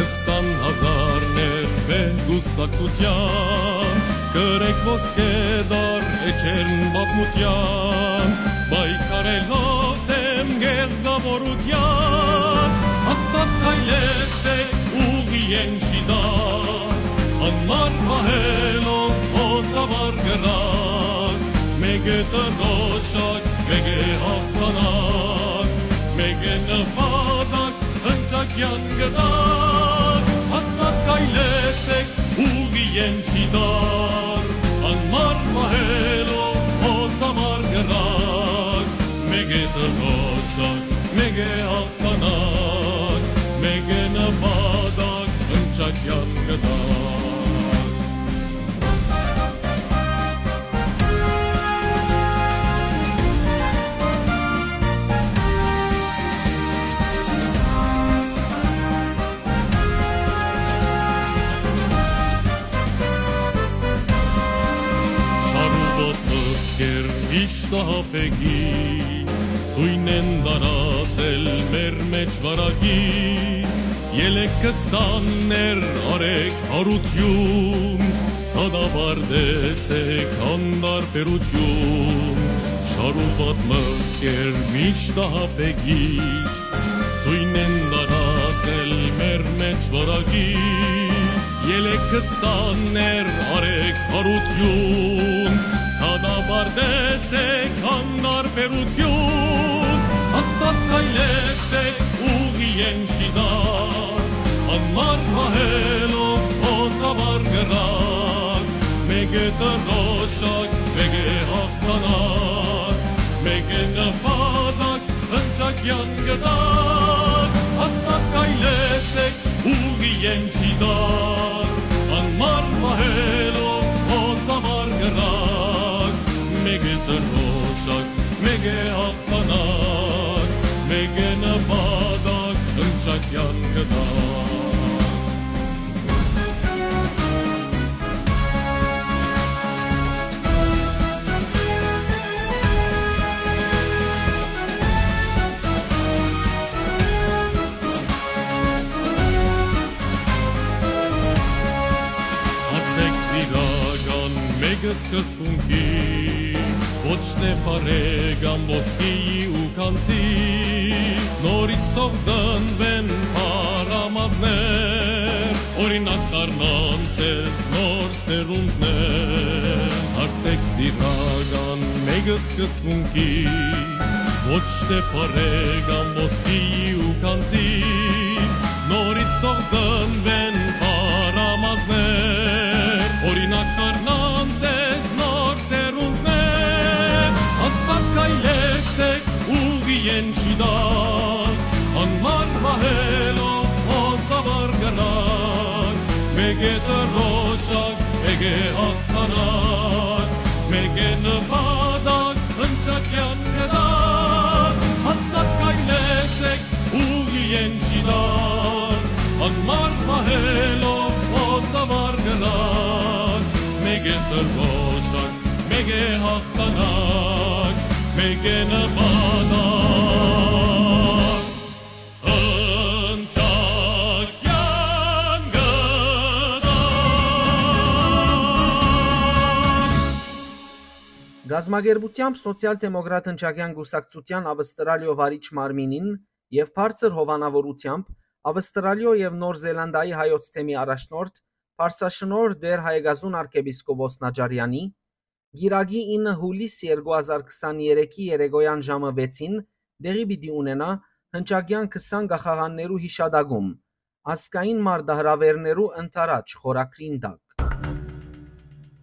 Հսան հազարներ վեգուսակցության Գրեք ոսկե դար էչերն բատմության Բայկարելով դեմ գերձավորության Աստատ կայլեցեք ուղի են շիդար Անմար պահելով հոսավար գրակ Մեկ է տրոշակ, մեկ է հաղթանակ Մեկ է նվադակ, հնչակյան գդակ Աստատ կայլեցեք ուղի են շիդար Անմար պահելով Մեկ է տրոշակ, մեկ է հաղթանակ Մեկ է նվադակ, հնչակյան գդակ Շարուբոտ մտքեր իշտահապեգի Թույն են դարացել մեր մեջ վարագի Ելեք կսաններ արեք հարություն Հադավարդեցեք հանդար պերություն Շարուբոտ մտքեր միշտահապեգիչ Թույն են դարացել մեր մեջ վարագի Ելեք կսաններ արեք հարություն bardetzek hangar perutziuk, aztakailetzek ugien sida, hangar mahelo hozabar gerrak, megeta rosak, mege haktanak, mege nefadak, öntsak jan gerrak, aztakailetzek ugien sida, hangar mahelo hozabar մեկ է հաղթանակ Մեկ է նվադակ, հնչակյան գդակ Հացեք վիրագան մեկը սկսպունքի Ոչ թե պարեգան ոսկիի ու կանցի Նորից թող ձնվեն պարամազներ Օրինակ դառնան ձեզ նոր սերունդներ Հացեք վիրագան մեկը սկսպունքի Ոչ թե պարեգան ոսկիի ու կանցի Նորից թող ձնվեն պարամազներ Օրինակ դառնան ուղի են շիդար Անմար վահելով հոցավար գրակ Մեկ է տրոշակ, մեկ է հաղթանակ Մեկ է նվադակ, հնչակյան գդակ Աստված կայլեցեք ուղի են շիդար Անմար պահելով հոցավար գրակ Մեկ է տրոշակ, Մեկ է նվադակ Հնչակյան գդակ Գազագերբությամբ սոցիալ-դեմոկրատ հնչակյան գուսակցության Ավստրալիո վարիչ Մարմինին եւ բարձր հովանավորությամբ Ավստրալիո եւ Նոր Զելանդիայի հայոց թեմի առաջնորդ Պարսաշնոր դեր հայգազուն arczepiskopos Նաջարյանի Գիրագի 9 հուլիս 2023-ի երեկոյան ժամը 6-ին դեղի պիտի ունենա հնչակյան 20 գախաղաններու հիշադակում ասկային մարդահրավերներու ընթരാճ խորակրին տակ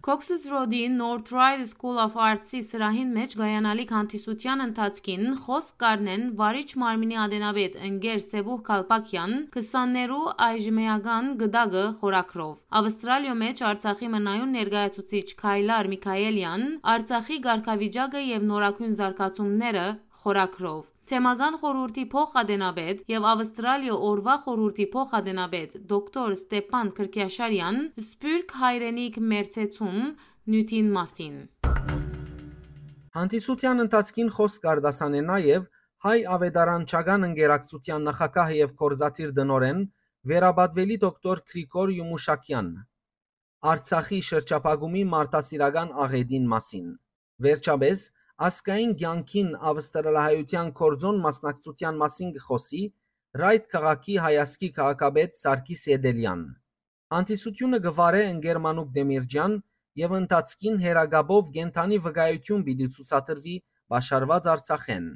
Cox's Road-ի North Ryde School of Arts-ի սրահին մեջ գայանալիք հանդիսության ընթացքին խոսք կառնեն վարիչ մարմինի ադենաբեդ ընկեր Սեբուխ Կալպակյան 20-ներու այժմեական գդագը խորակրով։ Ավստրալիո մեջ Արցախի մնայուն ներկայացուցիչ Քայլար Միքայելյան Արցախի ղարքավիճակը եւ նորակույն զարգացումները խորակրով Թեմական խորհրդի փոխադենաբեդ եւ Ավստրալիա օրվա խորհրդի փոխադենաբեդ դոկտոր Ստեփան Քրկյաշարյան սպյուրք հայրենիք մերցեցում նյութին մասին Հանդիսության ընթացքին խոսք կարդասան է նաև հայ ավետարանչական ընկերակցության նախակահ եւ կորզաթիր դնորեն վերաբադվելի դոկտոր Գրիգոր Յումուշակյան Արցախի շրջապագումի մարտասիրական աղեդին մասին Վերջապես ասկային ցանկին ավստրալահայության կորձոն մասնակցության մասին գխոսի Ռայդ քաղաքի հայասկի քաղաքապետ Սարգիս Եդելյան Անտիսությունը գվարե ընկերմանուկ Դեմիրջյան եւ ընթացքին հերագաբով գենթանի վկայություն պիտի ցուցադրվի Բաշարված Արցախեն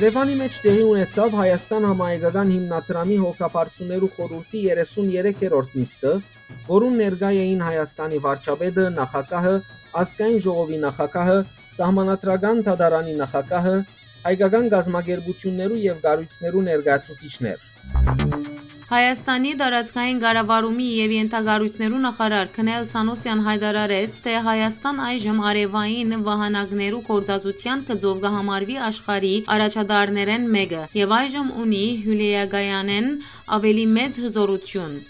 Երևանի մեջ տեղի ունեցավ Հայաստան համահայկական հիմնադրամի հոգապարծուներու խորհրդի 33-րդ նիստը, որուն ներկայ էին Հայաստանի վարչապետը, նախագահը, ազգային ժողովի նախագահը, սահմանադրական դատարանի նախագահը, հայկական գազམ་ագերբություններու եւ գարույցներու ներկայացուցիչներ։ Հայաստանի տարածքային կառավարումի եւ ենթագարույցներու նախարար Քնել Սանոսյան հայտարարեց, թե Հայաստան այժմ արևային վահանակներու կորզածության գծով կհամարվի աշխարհի առաջադարներեն մեկը եւ այժմ ունի հյուլիագայանեն ավելի մեծ հզորություն։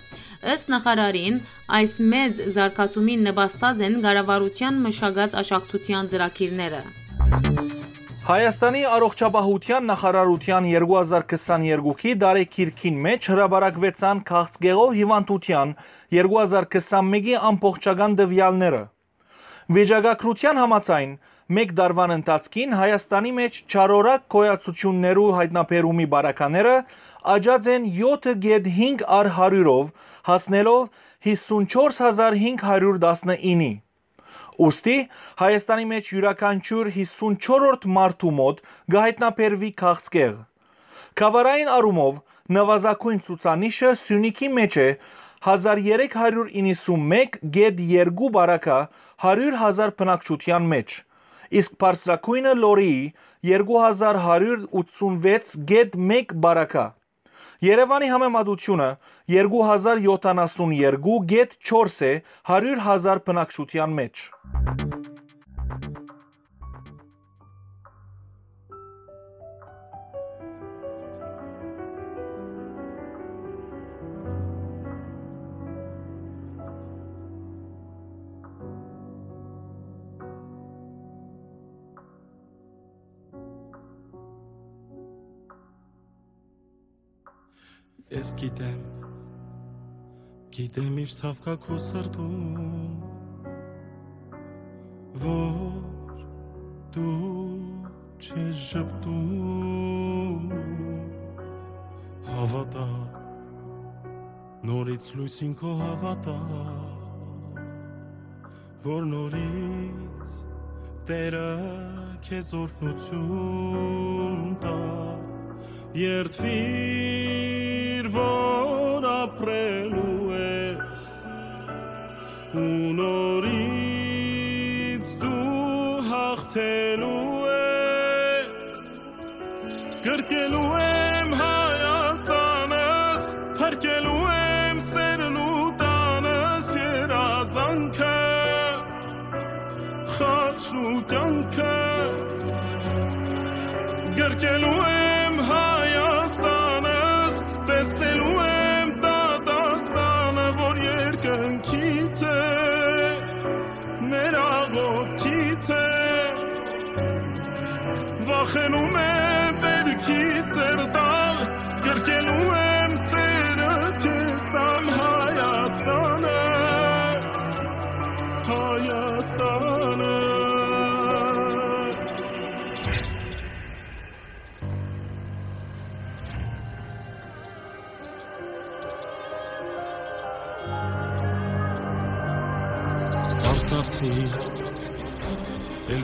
Ըստ նախարարին, այս մեծ զարգացումին նպաստած են կառավարության մշակած աշակցության ծրագիրները։ Հայաստանի առողջապահության նախարարության 2022-ի դարեկիրքին մեջ հրաբարակվեցան քաղցկեղով հիվանդության 2021-ի ամբողջական դվյալները։ Վիճակագրության համաձայն մեկ դարվան ընթացքին Հայաստանի մեջ չարորակ կոյացություններու հայտնաբերումի բարակաները աճած են 7.5 առ 100-ով, հասնելով 54519-ի։ Ոստի Հայաստանի մեջ յուրաքանչյուր 54-րդ մարդու մոտ գահիտնաբերվի քաղցկեղ։ Կավարային առումով նվազագույն ցուցանիշը Սյունիքի մեջ է 1391.2 բարակա 100.000 բնակչության մեջ, իսկ բարձրակույնը Լորիի 2186.1 բարակա։ Երևանի համեմատությունը 2072.4 է 100.000 բնակչության մեջ։ Ես գիտեմ Գիտեմ իր ցավկա քո սրտում որ դու չես ճպտում հավատա նորից լույսին քո հավատա որ նորից Տերը քեզ օրհնություն տա երթվիր որ ապրելու cielo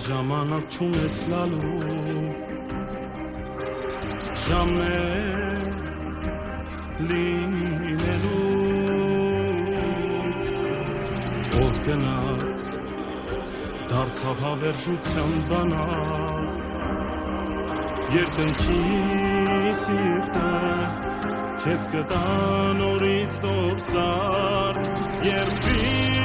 ժամանակ չունես լալու Ժամն է լինելու Ով գնաց դարձավ հավերժության բանակ Երկնքի սիրտը քեզ կտա նորից տոպսար Երբիր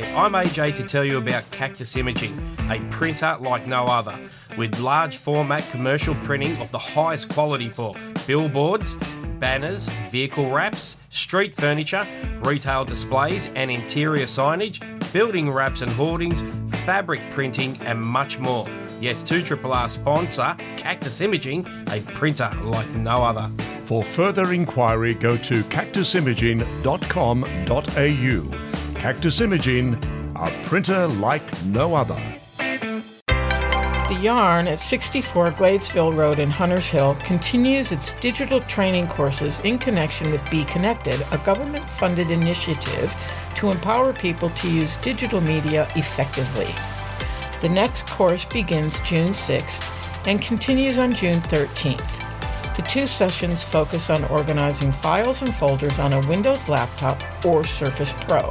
Hi, I'm AJ to tell you about Cactus Imaging, a printer like no other, with large format commercial printing of the highest quality for billboards, banners, vehicle wraps, street furniture, retail displays and interior signage, building wraps and hoardings, fabric printing, and much more. Yes, 2RRR sponsor Cactus Imaging, a printer like no other. For further inquiry, go to cactusimaging.com.au. Cactus Imaging, a printer like no other. The Yarn at 64 Gladesville Road in Hunters Hill continues its digital training courses in connection with Be Connected, a government funded initiative to empower people to use digital media effectively. The next course begins June 6th and continues on June 13th. The two sessions focus on organizing files and folders on a Windows laptop or Surface Pro.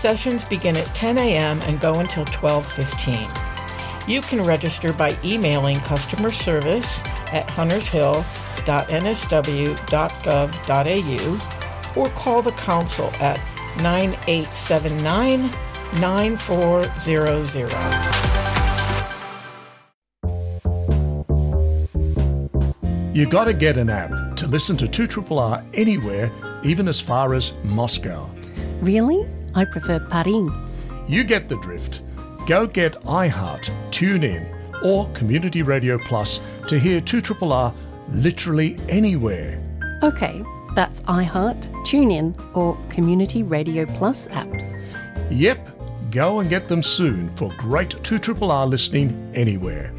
Sessions begin at 10 a.m. and go until 12:15. You can register by emailing customer service at huntershill.nsw.gov.au or call the council at 9879 9400. You gotta get an app to listen to 2RRR anywhere, even as far as Moscow. Really? I prefer Paris. You get the drift. Go get iHeart, TuneIn, or Community Radio Plus to hear 2RRR literally anywhere. Okay, that's iHeart, TuneIn, or Community Radio Plus apps. Yep, go and get them soon for great 2RRR listening anywhere.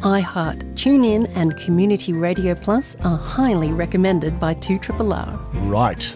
iHeart, TuneIn, and Community Radio Plus are highly recommended by 2RRR. Right.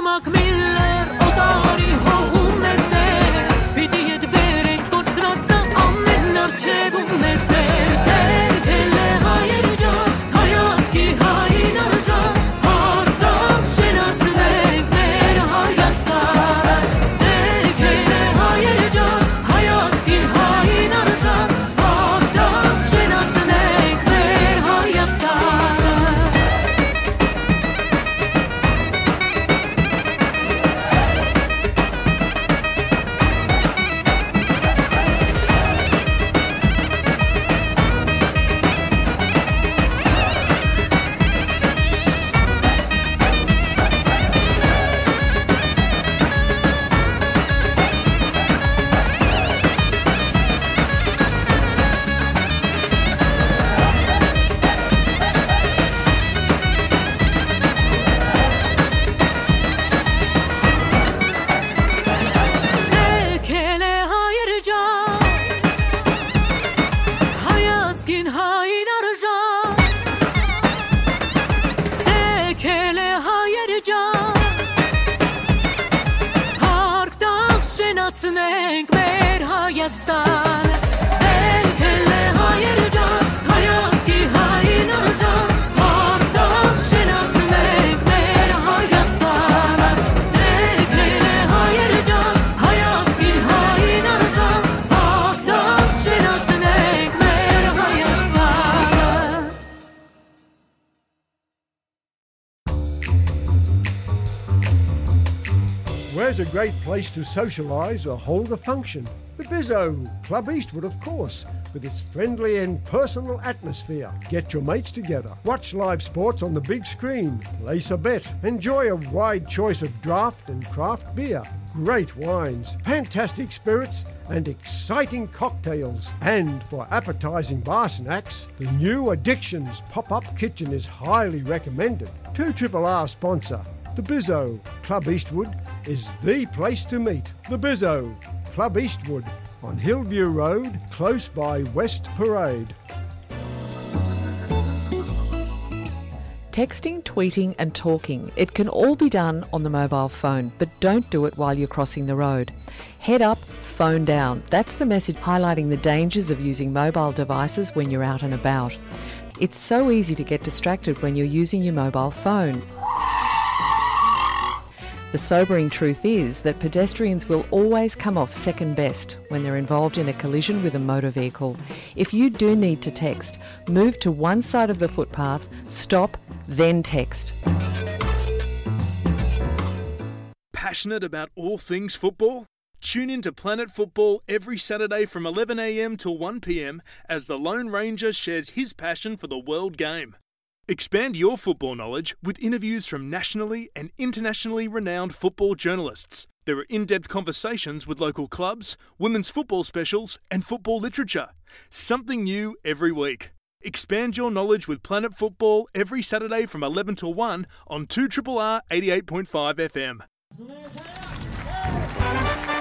Մենք ունենք place to socialise or hold a function? The Bizzo, Club Eastwood, of course, with its friendly and personal atmosphere. Get your mates together, watch live sports on the big screen, place a bet, enjoy a wide choice of draft and craft beer, great wines, fantastic spirits, and exciting cocktails. And for appetising bar snacks, the new Addictions pop up kitchen is highly recommended. 2 Triple R sponsor. The Bizzo, Club Eastwood, is the place to meet. The Bizzo, Club Eastwood, on Hillview Road, close by West Parade. Texting, tweeting, and talking. It can all be done on the mobile phone, but don't do it while you're crossing the road. Head up, phone down. That's the message highlighting the dangers of using mobile devices when you're out and about. It's so easy to get distracted when you're using your mobile phone. The sobering truth is that pedestrians will always come off second best when they're involved in a collision with a motor vehicle. If you do need to text, move to one side of the footpath, stop, then text. Passionate about all things football? Tune in to Planet Football every Saturday from 11am till 1pm as the Lone Ranger shares his passion for the world game. Expand your football knowledge with interviews from nationally and internationally renowned football journalists. There are in depth conversations with local clubs, women's football specials, and football literature. Something new every week. Expand your knowledge with Planet Football every Saturday from 11 till 1 on 2 R 88.5 FM.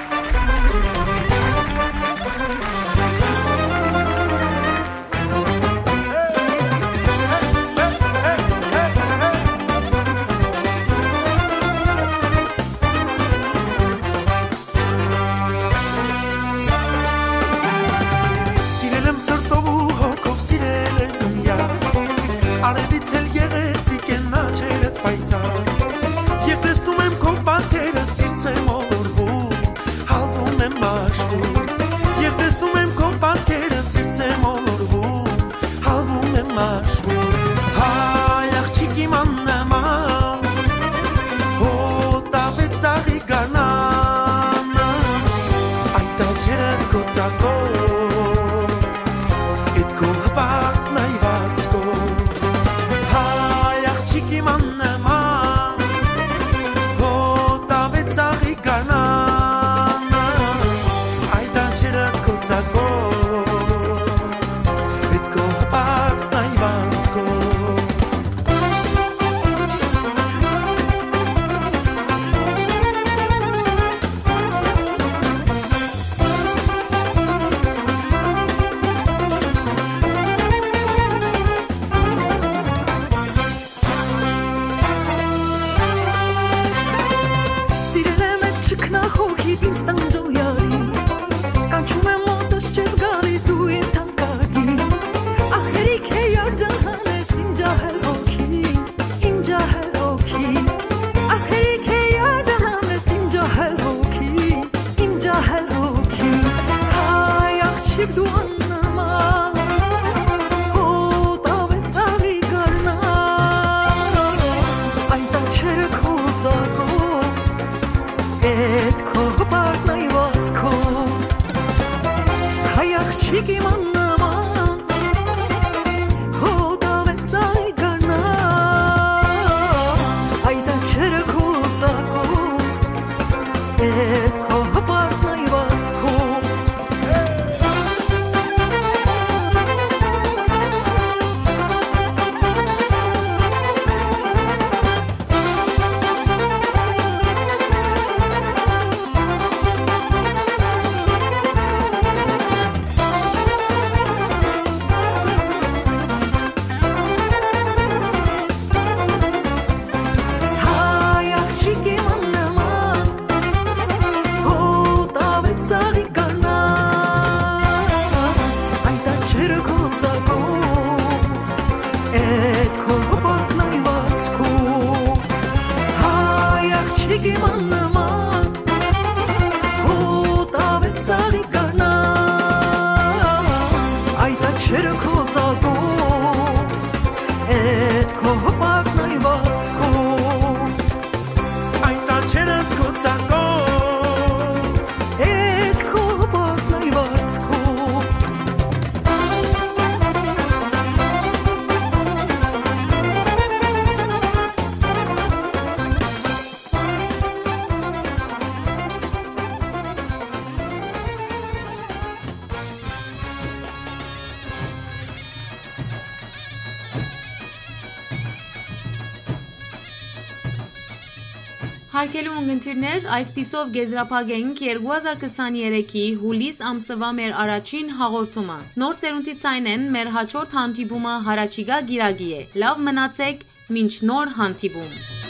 Ունգընտիրներ, այսպիսով գեզրապագենք 2023-ի հուլիս ամսվա մեր առաջին հաղորդումը։ Նոր սերունդից այն են մեր հաջորդ հանդիպումը հարաճիգա գիրագի է։ Լավ մնացեք, մինչ նոր հանդիպում։